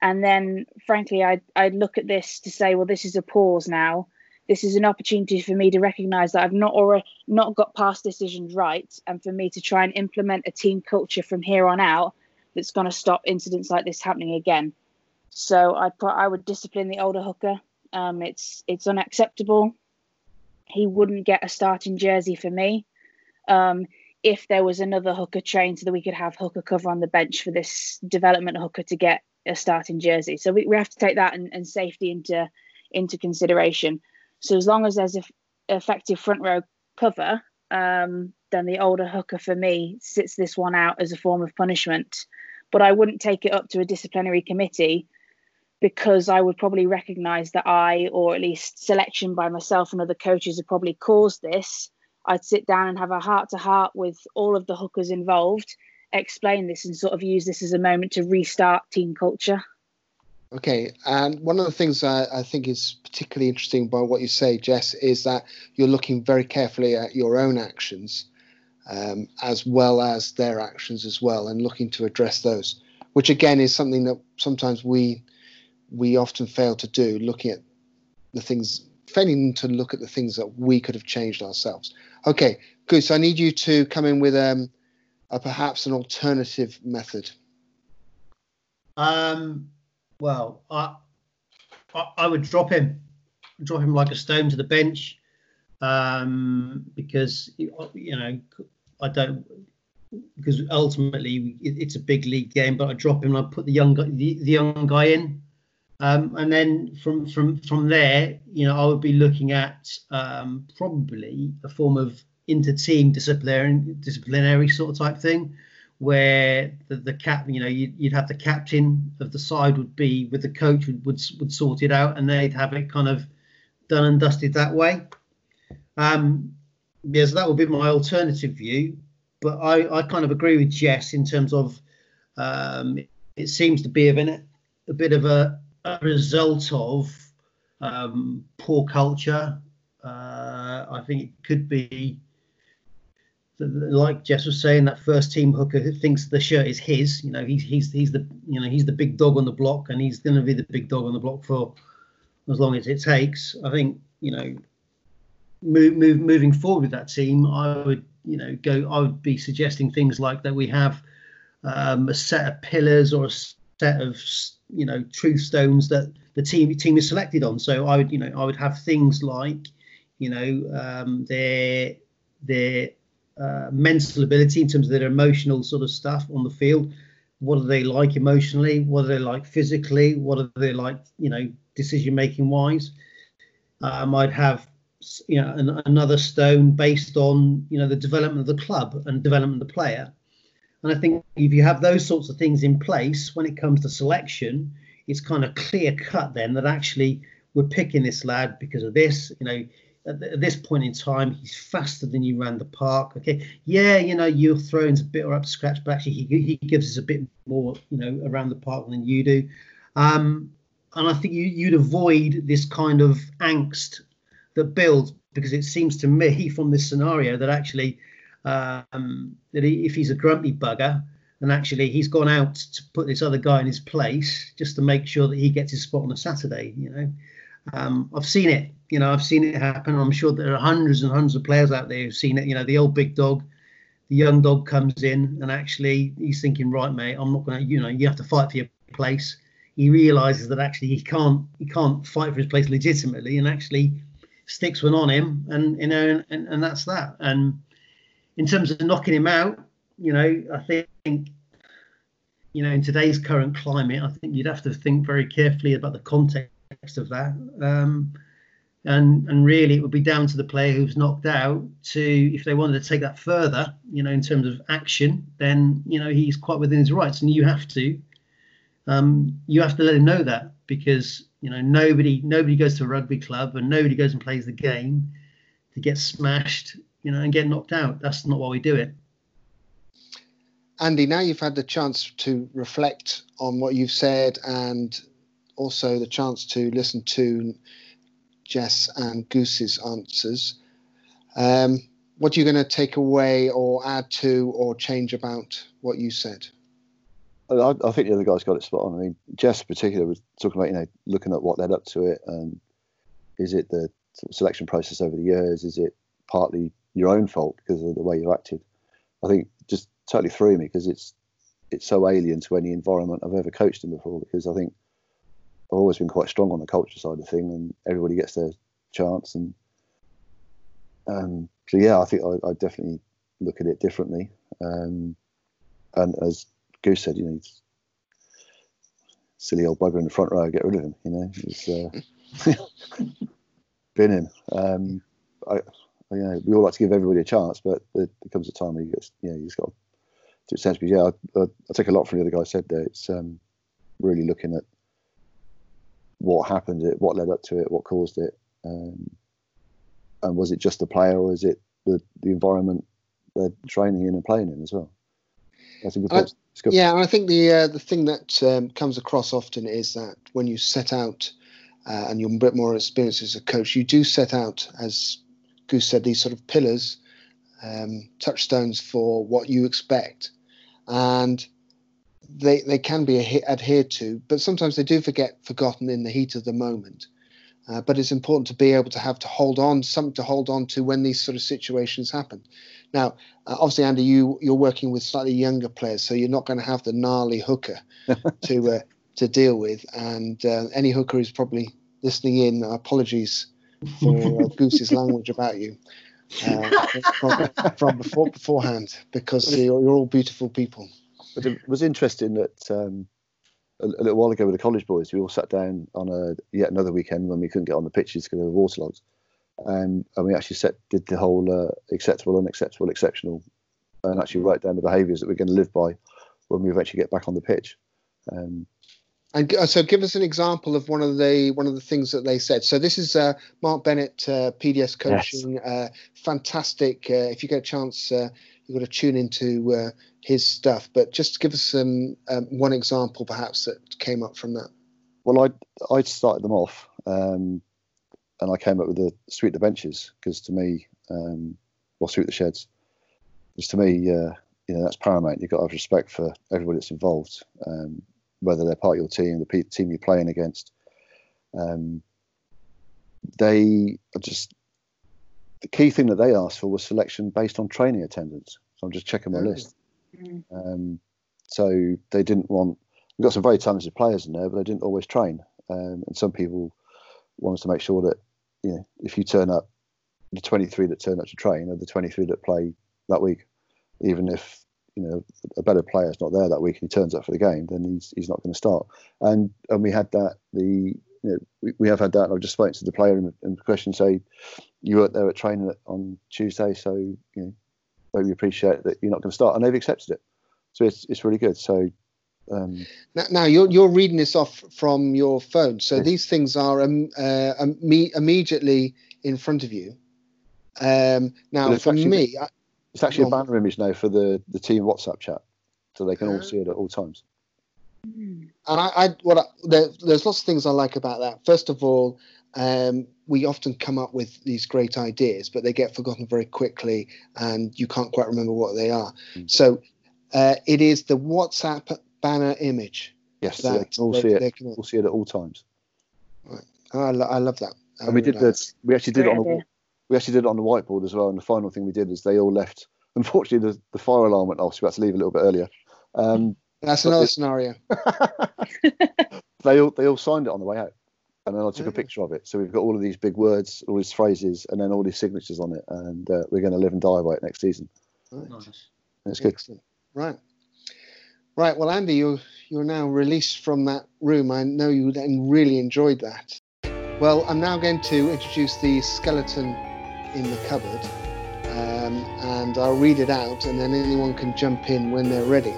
and then frankly I'd, I'd look at this to say well this is a pause now. This is an opportunity for me to recognize that i've not or not got past decisions right and for me to try and implement a team culture from here on out that's going to stop incidents like this happening again. So i put i would discipline the older hooker. Um, it's it's unacceptable. He wouldn't get a starting jersey for me. Um, if there was another hooker trained so that we could have hooker cover on the bench for this development hooker to get a starting jersey. So we, we have to take that and, and safety into into consideration. So as long as there's effective front row cover, um, then the older hooker for me sits this one out as a form of punishment. But I wouldn't take it up to a disciplinary committee because I would probably recognise that I, or at least selection by myself and other coaches, have probably caused this. I'd sit down and have a heart to heart with all of the hookers involved, explain this, and sort of use this as a moment to restart team culture. Okay, and one of the things I, I think is particularly interesting by what you say, Jess, is that you're looking very carefully at your own actions um, as well as their actions as well, and looking to address those, which again is something that sometimes we we often fail to do, looking at the things, failing to look at the things that we could have changed ourselves. Okay, good. So I need you to come in with um, a, perhaps an alternative method. Um well, I, I, I would drop him, drop him like a stone to the bench, um, because you know I don't because ultimately it's a big league game. But I drop him and I put the young the, the young guy in, um, and then from from from there, you know, I would be looking at um, probably a form of inter-team disciplinary disciplinary sort of type thing where the, the cap, you know, you'd, you'd, have the captain of the side would be with the coach would, would would sort it out, and they'd have it kind of done and dusted that way. Um, yeah, so that would be my alternative view. But I, I kind of agree with Jess in terms of um, it seems to be of an, a bit of a, a result of um, poor culture. Uh, I think it could be like Jess was saying, that first team hooker who thinks the shirt is his. You know, he's he's he's the you know he's the big dog on the block, and he's going to be the big dog on the block for as long as it takes. I think you know, move, move moving forward with that team, I would you know go. I would be suggesting things like that we have um, a set of pillars or a set of you know truth stones that the team team is selected on. So I would you know I would have things like you know um, their their uh, mental ability in terms of their emotional sort of stuff on the field. What are they like emotionally? What are they like physically? What are they like, you know, decision making wise? Um, I'd have, you know, an, another stone based on, you know, the development of the club and development of the player. And I think if you have those sorts of things in place when it comes to selection, it's kind of clear cut then that actually we're picking this lad because of this. You know, at, this point in time, he's faster than you ran the park. Okay, yeah, you know, you're throwing a bit or up to scratch, but actually he, he gives us a bit more, you know, around the park than you do. Um, and I think you, you'd avoid this kind of angst that builds because it seems to me from this scenario that actually um, that he, if he's a grumpy bugger and actually he's gone out to put this other guy in his place just to make sure that he gets his spot on a Saturday, you know. Um, I've seen it. You know, I've seen it happen. I'm sure there are hundreds and hundreds of players out there who've seen it. You know, the old big dog, the young dog comes in, and actually he's thinking, right, mate, I'm not going to. You know, you have to fight for your place. He realizes that actually he can't he can't fight for his place legitimately, and actually sticks one on him, and you know, and, and that's that. And in terms of knocking him out, you know, I think you know, in today's current climate, I think you'd have to think very carefully about the context of that. Um, and and really, it would be down to the player who's knocked out to, if they wanted to take that further, you know, in terms of action, then you know he's quite within his rights, and you have to, um, you have to let him know that because you know nobody nobody goes to a rugby club and nobody goes and plays the game to get smashed, you know, and get knocked out. That's not why we do it. Andy, now you've had the chance to reflect on what you've said and also the chance to listen to Jess and Goose's answers. Um, what are you going to take away or add to or change about what you said? I, I, think the other guys got it spot on. I mean, Jess in particular was talking about you know looking at what led up to it, and is it the selection process over the years? Is it partly your own fault because of the way you acted? I think just totally threw me because it's it's so alien to any environment I've ever coached in before. Because I think I've always been quite strong on the culture side of thing, and everybody gets their chance. And um, so, yeah, I think I, I definitely look at it differently. Um, and as Goose said, you know, silly old bugger in the front row, get rid of him. You know, he's uh, been in. Um, I, you know, we all like to give everybody a chance, but there, there comes a time where you gets, you know, you've got to do sense. But yeah, I, I, I, take a lot from the other guy said there. It's um, really looking at what happened, it, what led up to it, what caused it, um, and was it just the player or is it the, the environment they're training in and playing in as well? That's a good point. Yeah, and I think the uh, the thing that um, comes across often is that when you set out uh, and you're a bit more experienced as a coach, you do set out, as Goose said, these sort of pillars, um, touchstones for what you expect, and they they can be adhered to, but sometimes they do forget forgotten in the heat of the moment. Uh, but it's important to be able to have to hold on, something to hold on to when these sort of situations happen. Now, uh, obviously, Andy, you you're working with slightly younger players, so you're not going to have the gnarly hooker to uh, to deal with. And uh, any hooker who's probably listening in, apologies for uh, Goose's language about you uh, from, from, before beforehand, because you're, you're, all beautiful people. But it was interesting that. Um, a, a little while ago with the college boys, we all sat down on a yet another weekend when we couldn't get on the pitches because of the waterlogged and and we actually set did the whole uh, acceptable, unacceptable, exceptional, and actually write down the behaviours that we're going to live by when we eventually get back on the pitch. Um, and uh, so, give us an example of one of the one of the things that they said. So this is uh, Mark Bennett, uh, PDS coaching, yes. Uh, fantastic. Uh, if you get a chance, you've got to tune into his stuff. But just give us some um, one example, perhaps that came up from that. Well, I I started them off. Um, and I came up with the sweep the benches because to me, um, well, sweep the sheds, because to me, uh, you know, that's paramount. You've got to have respect for everybody that's involved, um, whether they're part of your team, the p- team you're playing against. Um, they just the key thing that they asked for was selection based on training attendance. So I'm just checking my mm. list. Mm. Um, so they didn't want. We've got some very talented players in there, but they didn't always train. Um, and some people wanted to make sure that you know, if you turn up, the 23 that turn up to train are the 23 that play that week. Even if you know a better player is not there that week and he turns up for the game, then he's he's not going to start. And and we had that the you know, we, we have had that. I've just spoken to the player in, in question say you weren't there at training on Tuesday, so you know maybe appreciate that you're not going to start, and they've accepted it. So it's it's really good. So um, now, now, you're you're reading this off from your phone, so yes. these things are um, uh, me, immediately in front of you. Um, now, for me, it's actually a banner image now for the the team WhatsApp chat, so they can all see it at all times. And I, I what I, there, there's lots of things I like about that. First of all, um, we often come up with these great ideas, but they get forgotten very quickly, and you can't quite remember what they are. Mm. So uh, it is the WhatsApp banner image. Yes, that we'll see it. We'll see it at all times. Right. Oh, I, lo- I love that. I and we did the, we actually did it on the, we actually did it on the whiteboard as well. And the final thing we did is they all left. Unfortunately, the, the fire alarm went off, so we had to leave a little bit earlier. Um, That's another scenario. they all they all signed it on the way out, and then I took yeah. a picture of it. So we've got all of these big words, all these phrases, and then all these signatures on it, and uh, we're going to live and die by it next season. Nice. It's good. Excellent. Right. Right. Well, Andy, you're you're now released from that room. I know you then really enjoyed that. Well, I'm now going to introduce the skeleton in the cupboard, um, and I'll read it out, and then anyone can jump in when they're ready.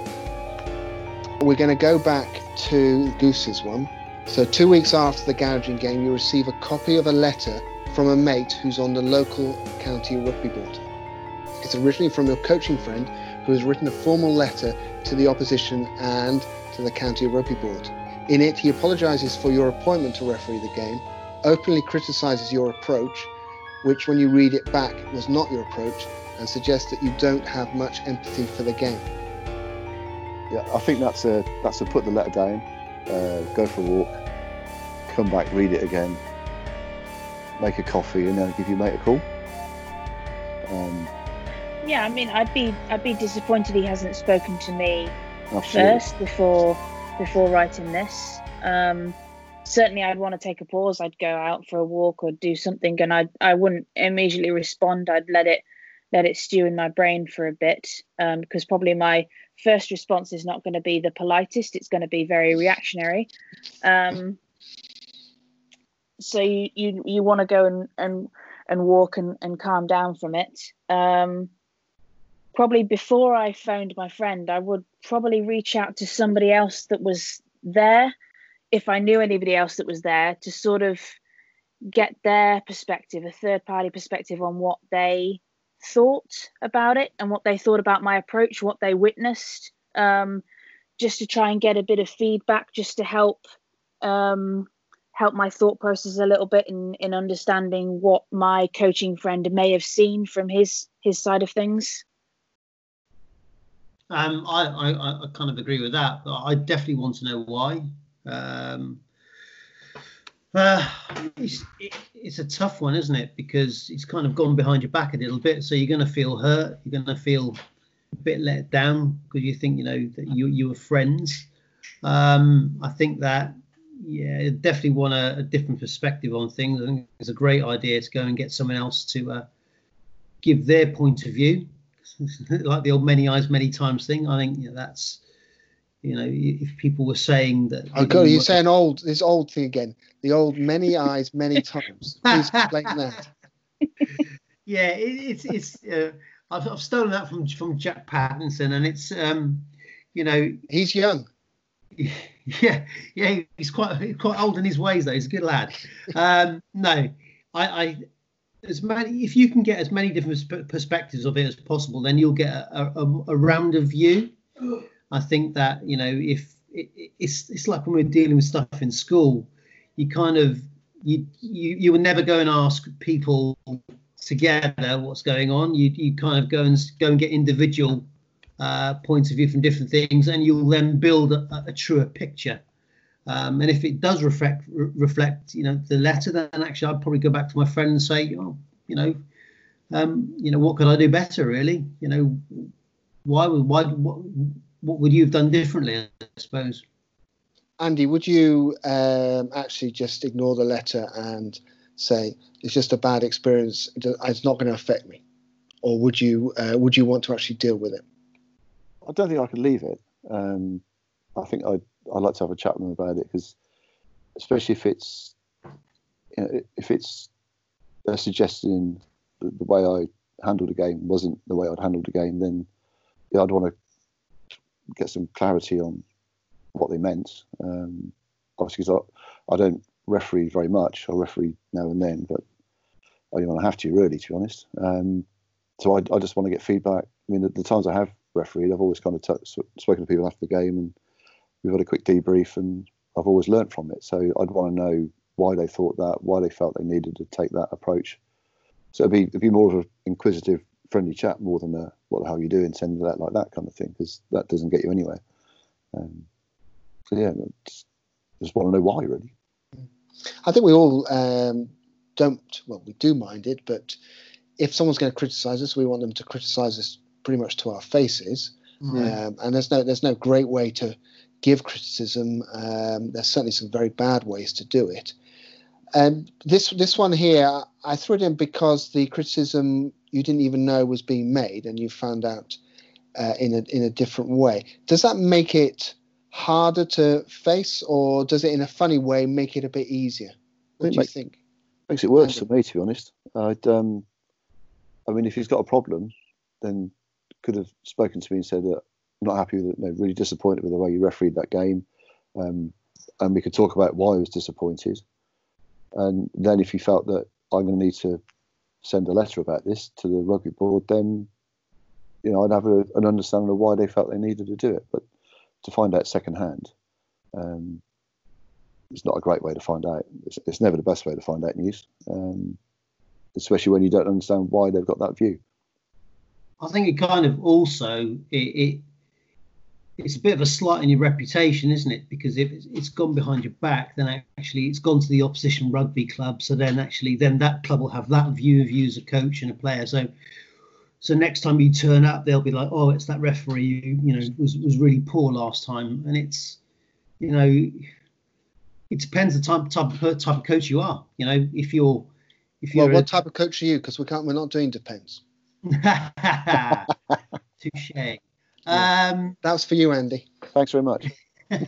We're going to go back to Goose's one. So, two weeks after the gouging game, you receive a copy of a letter from a mate who's on the local county rugby board. It's originally from your coaching friend who has written a formal letter to the opposition and to the county rugby board. In it, he apologises for your appointment to referee the game, openly criticises your approach, which, when you read it back, was not your approach, and suggests that you don't have much empathy for the game. Yeah, I think that's a that's a put the letter down, uh, go for a walk, come back, read it again, make a coffee, and then give your mate a call. Um, yeah, I mean, I'd be I'd be disappointed he hasn't spoken to me Absolutely. first before before writing this. Um, certainly, I'd want to take a pause. I'd go out for a walk or do something, and I I wouldn't immediately respond. I'd let it let it stew in my brain for a bit um, because probably my first response is not going to be the politest it's going to be very reactionary um, so you you, you want to go and, and and walk and, and calm down from it um, probably before i phoned my friend i would probably reach out to somebody else that was there if i knew anybody else that was there to sort of get their perspective a third party perspective on what they thought about it and what they thought about my approach, what they witnessed, um, just to try and get a bit of feedback, just to help um, help my thought process a little bit in in understanding what my coaching friend may have seen from his his side of things. Um, I, I, I kind of agree with that. I definitely want to know why. Um, uh, it's, it, it's a tough one, isn't it? Because it's kind of gone behind your back a little bit. So you're going to feel hurt. You're going to feel a bit let down because you think, you know, that you, you were friends. Um, I think that, yeah, definitely want a, a, different perspective on things. I think it's a great idea to go and get someone else to uh, give their point of view, like the old many eyes, many times thing. I think you know, that's you know, if people were saying that. Oh God, you're saying old this old thing again. The old many eyes, many times. Please explain that. Yeah, it, it's it's. Uh, I've, I've stolen that from from Jack Pattinson, and it's um, you know, he's young. Yeah, yeah, he's quite quite old in his ways though. He's a good lad. Um, no, I, I as many if you can get as many different perspectives of it as possible, then you'll get a, a, a round of view. I think that you know if it, it's it's like when we're dealing with stuff in school, you kind of you you you would never go and ask people together what's going on. You you kind of go and go and get individual uh, points of view from different things, and you'll then build a, a truer picture. Um, and if it does reflect re- reflect, you know, the letter, then actually I'd probably go back to my friend and say, oh, you know, um, you know, what could I do better? Really, you know, why would why what, what would you have done differently? I suppose. Andy, would you um, actually just ignore the letter and say it's just a bad experience? It's not going to affect me, or would you uh, would you want to actually deal with it? I don't think I could leave it. Um, I think I'd I'd like to have a chat with them about it because, especially if it's you know, if it's a suggesting the, the way I handled the game wasn't the way I'd handled the game, then yeah, I'd want to get some clarity on what they meant. Um, obviously, because I, I don't referee very much. I referee now and then, but I don't want to have to really, to be honest. Um, so I, I, just want to get feedback. I mean, the, the times I have refereed, I've always kind of t- spoken to people after the game, and we've had a quick debrief, and I've always learned from it. So I'd want to know why they thought that, why they felt they needed to take that approach. So it'd be it'd be more of an inquisitive friendly chat more than a what the hell are you doing, send that like that kind of thing, because that doesn't get you anywhere. Um, so yeah, just, just want to know why really. I think we all um, don't. Well, we do mind it, but if someone's going to criticize us, we want them to criticize us pretty much to our faces. Mm. Um, and there's no there's no great way to give criticism. Um, there's certainly some very bad ways to do it. And this this one here, I threw it in because the criticism you didn't even know was being made, and you found out uh, in a in a different way. Does that make it harder to face, or does it, in a funny way, make it a bit easier? What do you think? Makes it worse for me, to be honest. I'd, um, I mean, if he's got a problem, then could have spoken to me and said that I'm not happy with it. No, really disappointed with the way you refereed that game, um, and we could talk about why I was disappointed. And then if he felt that I'm going to need to send a letter about this to the rugby board, then you know I'd have a, an understanding of why they felt they needed to do it. But to find out secondhand, um, it's not a great way to find out. It's, it's never the best way to find out news, um, especially when you don't understand why they've got that view. I think it kind of also it, it it's a bit of a slight on your reputation, isn't it? Because if it's gone behind your back, then actually it's gone to the opposition rugby club. So then actually, then that club will have that view of you as a coach and a player. So, so next time you turn up, they'll be like, "Oh, it's that referee who you know was was really poor last time." And it's, you know, it depends the type type of type of coach you are. You know, if you're if you're well, what type of coach are you? Because we can't, we're not doing depends. Touche. Um, That was for you, Andy. Thanks very much. I,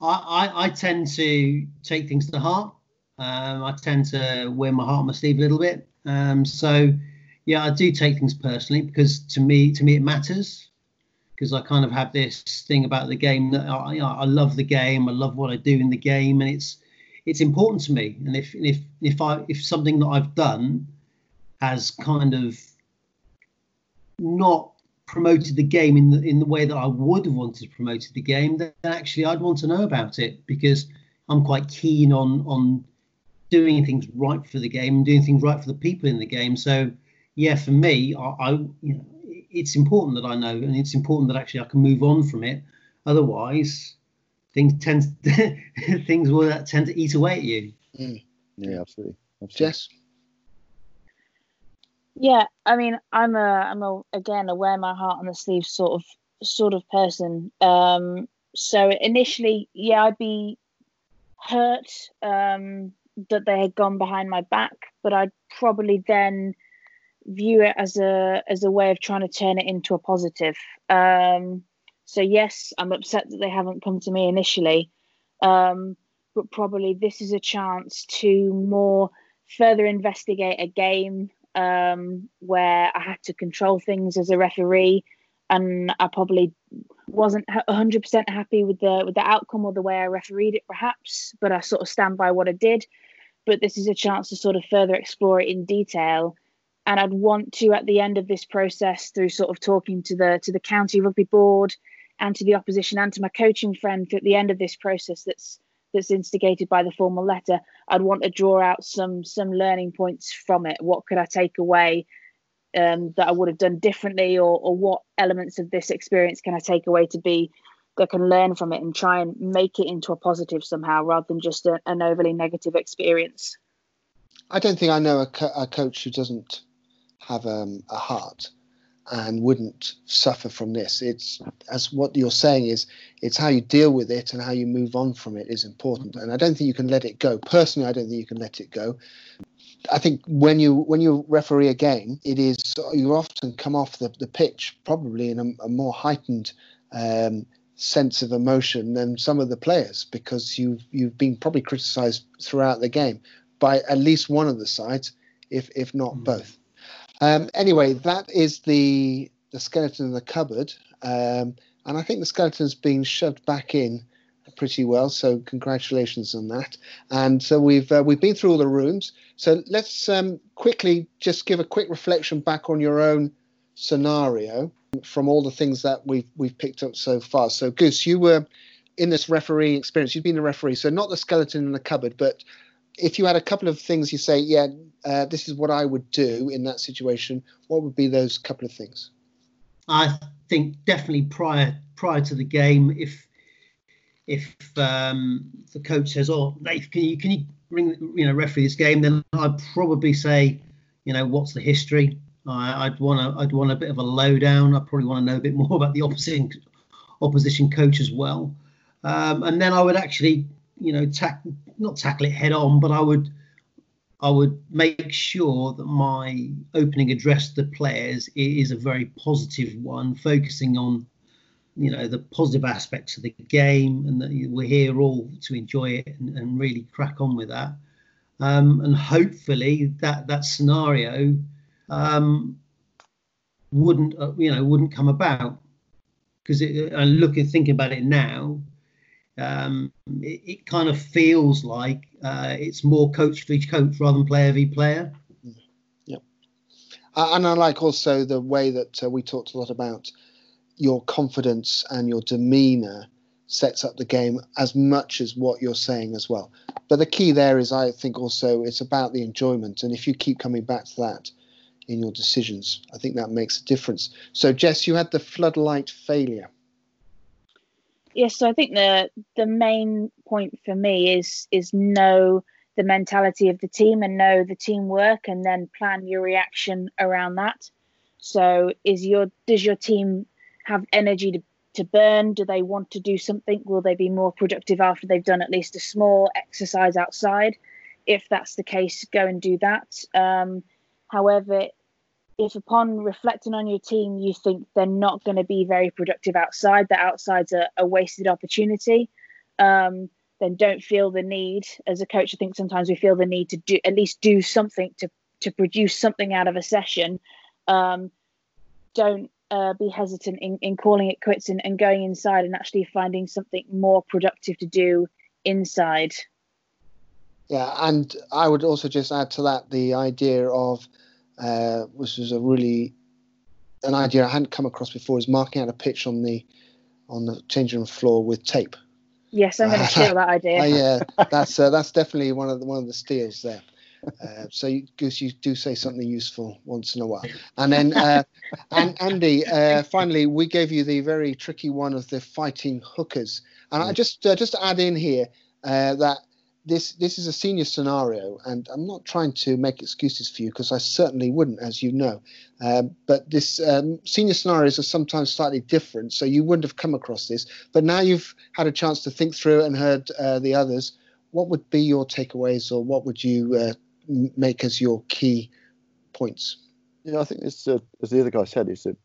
I, I tend to take things to heart. Um, I tend to wear my heart on my sleeve a little bit. Um, so, yeah, I do take things personally because to me, to me, it matters. Because I kind of have this thing about the game that I, I love the game. I love what I do in the game, and it's it's important to me. And if if if I if something that I've done has kind of not promoted the game in the in the way that I would have wanted to promote the game, then actually I'd want to know about it because I'm quite keen on on doing things right for the game and doing things right for the people in the game. So yeah, for me, I, I you know it's important that I know and it's important that actually I can move on from it. Otherwise, things tend things will tend to eat away at you. Mm. Yeah, absolutely. absolutely. Jess? Yeah, I mean, I'm a, I'm a, again, a wear my heart on the sleeve sort of, sort of person. Um, so initially, yeah, I'd be hurt um, that they had gone behind my back, but I'd probably then view it as a, as a way of trying to turn it into a positive. Um, so yes, I'm upset that they haven't come to me initially, um, but probably this is a chance to more further investigate a game um, where I had to control things as a referee, and I probably wasn't 100% happy with the with the outcome or the way I refereed it, perhaps. But I sort of stand by what I did. But this is a chance to sort of further explore it in detail, and I'd want to at the end of this process, through sort of talking to the to the county rugby board and to the opposition and to my coaching friend at the end of this process, that's that's instigated by the formal letter i'd want to draw out some some learning points from it. What could i take away um, that i would have done differently or, or what elements of this experience can i take away to be that can learn from it and try and make it into a positive somehow rather than just a, an overly negative experience? I don't think I know a, co- a coach who doesn't have um, a heart and wouldn't suffer from this. It's as what you're saying is it's how you deal with it and how you move on from it is important. And I don't think you can let it go. Personally, I don't think you can let it go. I think when you when you referee a game, it is you often come off the, the pitch probably in a, a more heightened um, sense of emotion than some of the players because you've you've been probably criticised throughout the game by at least one of the sides, if if not Mm. both. Um, anyway, that is the the skeleton in the cupboard, um, and I think the skeleton's been shoved back in pretty well. So congratulations on that. And so we've uh, we've been through all the rooms. So let's um, quickly just give a quick reflection back on your own scenario from all the things that we've we've picked up so far. So Goose, you were in this refereeing experience. You've been a referee, so not the skeleton in the cupboard, but if you had a couple of things you say, yeah, uh, this is what I would do in that situation, what would be those couple of things? I think definitely prior prior to the game, if if um, the coach says, "Oh, Nath, can you can you bring you know referee this game?" Then I'd probably say, you know, what's the history? I, I'd want to I'd want a bit of a lowdown. I probably want to know a bit more about the opposition opposition coach as well, um, and then I would actually you know tack not tackle it head on, but I would I would make sure that my opening address to the players is a very positive one, focusing on, you know, the positive aspects of the game, and that we're here all to enjoy it and, and really crack on with that. Um, and hopefully that that scenario um, wouldn't, uh, you know, wouldn't come about because and looking thinking about it now, um, it, it kind of feels like uh, it's more coach each coach rather than player v player. Uh, and I like also the way that uh, we talked a lot about your confidence and your demeanor sets up the game as much as what you're saying as well. But the key there is, I think, also it's about the enjoyment. And if you keep coming back to that in your decisions, I think that makes a difference. So, Jess, you had the floodlight failure. Yes so i think the the main point for me is is know the mentality of the team and know the teamwork and then plan your reaction around that. So is your does your team have energy to, to burn? Do they want to do something? Will they be more productive after they've done at least a small exercise outside? If that's the case go and do that. Um, however if upon reflecting on your team you think they're not going to be very productive outside, that outside's a, a wasted opportunity, um, then don't feel the need. As a coach, I think sometimes we feel the need to do at least do something to to produce something out of a session. Um, don't uh, be hesitant in, in calling it quits and, and going inside and actually finding something more productive to do inside. Yeah, and I would also just add to that the idea of, uh, which was a really an idea I hadn't come across before, is marking out a pitch on the on the changing room floor with tape. Yes, I'm going to steal that idea. Uh, yeah, that's uh, that's definitely one of the, one of the steals there. Uh, so, you, Goose, you do say something useful once in a while. And then, uh, and Andy, uh, finally, we gave you the very tricky one of the fighting hookers. And I just uh, just add in here uh, that this this is a senior scenario, and I'm not trying to make excuses for you because I certainly wouldn't, as you know. Um, but this um, senior scenarios are sometimes slightly different, so you wouldn't have come across this. But now you've had a chance to think through and heard uh, the others. What would be your takeaways, or what would you uh, make as your key points? Yeah, I think it's uh, as the other guy said, is to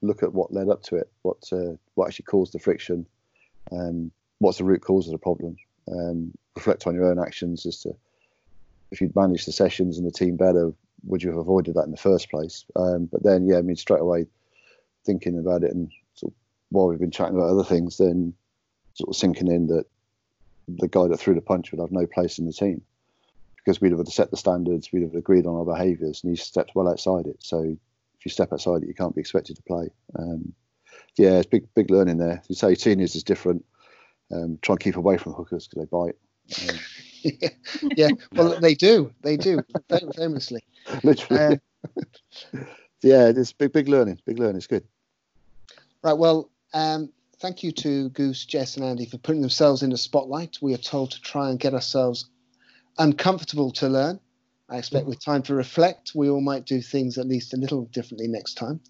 look at what led up to it, what uh, what actually caused the friction, um, what's the root cause of the problem, um, reflect on your own actions as to if you'd managed the sessions and the team better, would you have avoided that in the first place? Um, but then, yeah, I mean, straight away thinking about it and sort of, while we've been chatting about other things, then sort of sinking in that the guy that threw the punch would have no place in the team because we'd have set the standards, we'd have agreed on our behaviours, and he stepped well outside it. So if you step outside it, you can't be expected to play. Um, yeah, it's big, big learning there. You say seniors is different. Um, try and keep away from hookers because they bite. Um, yeah, yeah, well, they do. They do, famously. Literally. Uh, yeah, it's big, big learning. Big learning. It's good. Right. Well, um, thank you to Goose, Jess, and Andy for putting themselves in the spotlight. We are told to try and get ourselves uncomfortable to learn. I expect with time to reflect, we all might do things at least a little differently next time.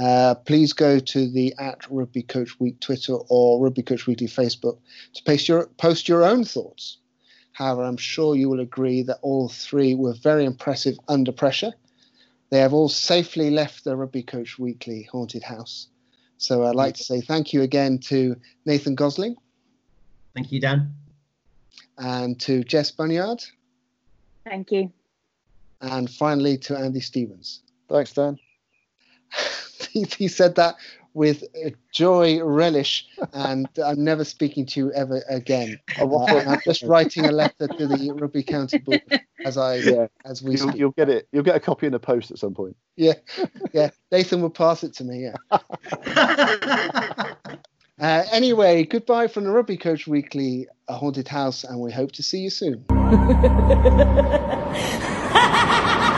Uh, please go to the at Rugby Coach Week Twitter or Rugby Coach Weekly Facebook to post your, post your own thoughts. However, I'm sure you will agree that all three were very impressive under pressure. They have all safely left the Rugby Coach Weekly haunted house. So I'd like to say thank you again to Nathan Gosling. Thank you, Dan. And to Jess Bunyard. Thank you. And finally to Andy Stevens. Thanks, Dan. he, he said that with joy, relish, and I'm never speaking to you ever again. Uh, I'm just writing a letter to the Rugby County Board as I yeah. as we you'll, you'll, get it. You'll get a copy in the post at some point. Yeah, yeah. Nathan will pass it to me. Yeah. Uh, anyway, goodbye from the Rugby Coach Weekly, a haunted house, and we hope to see you soon.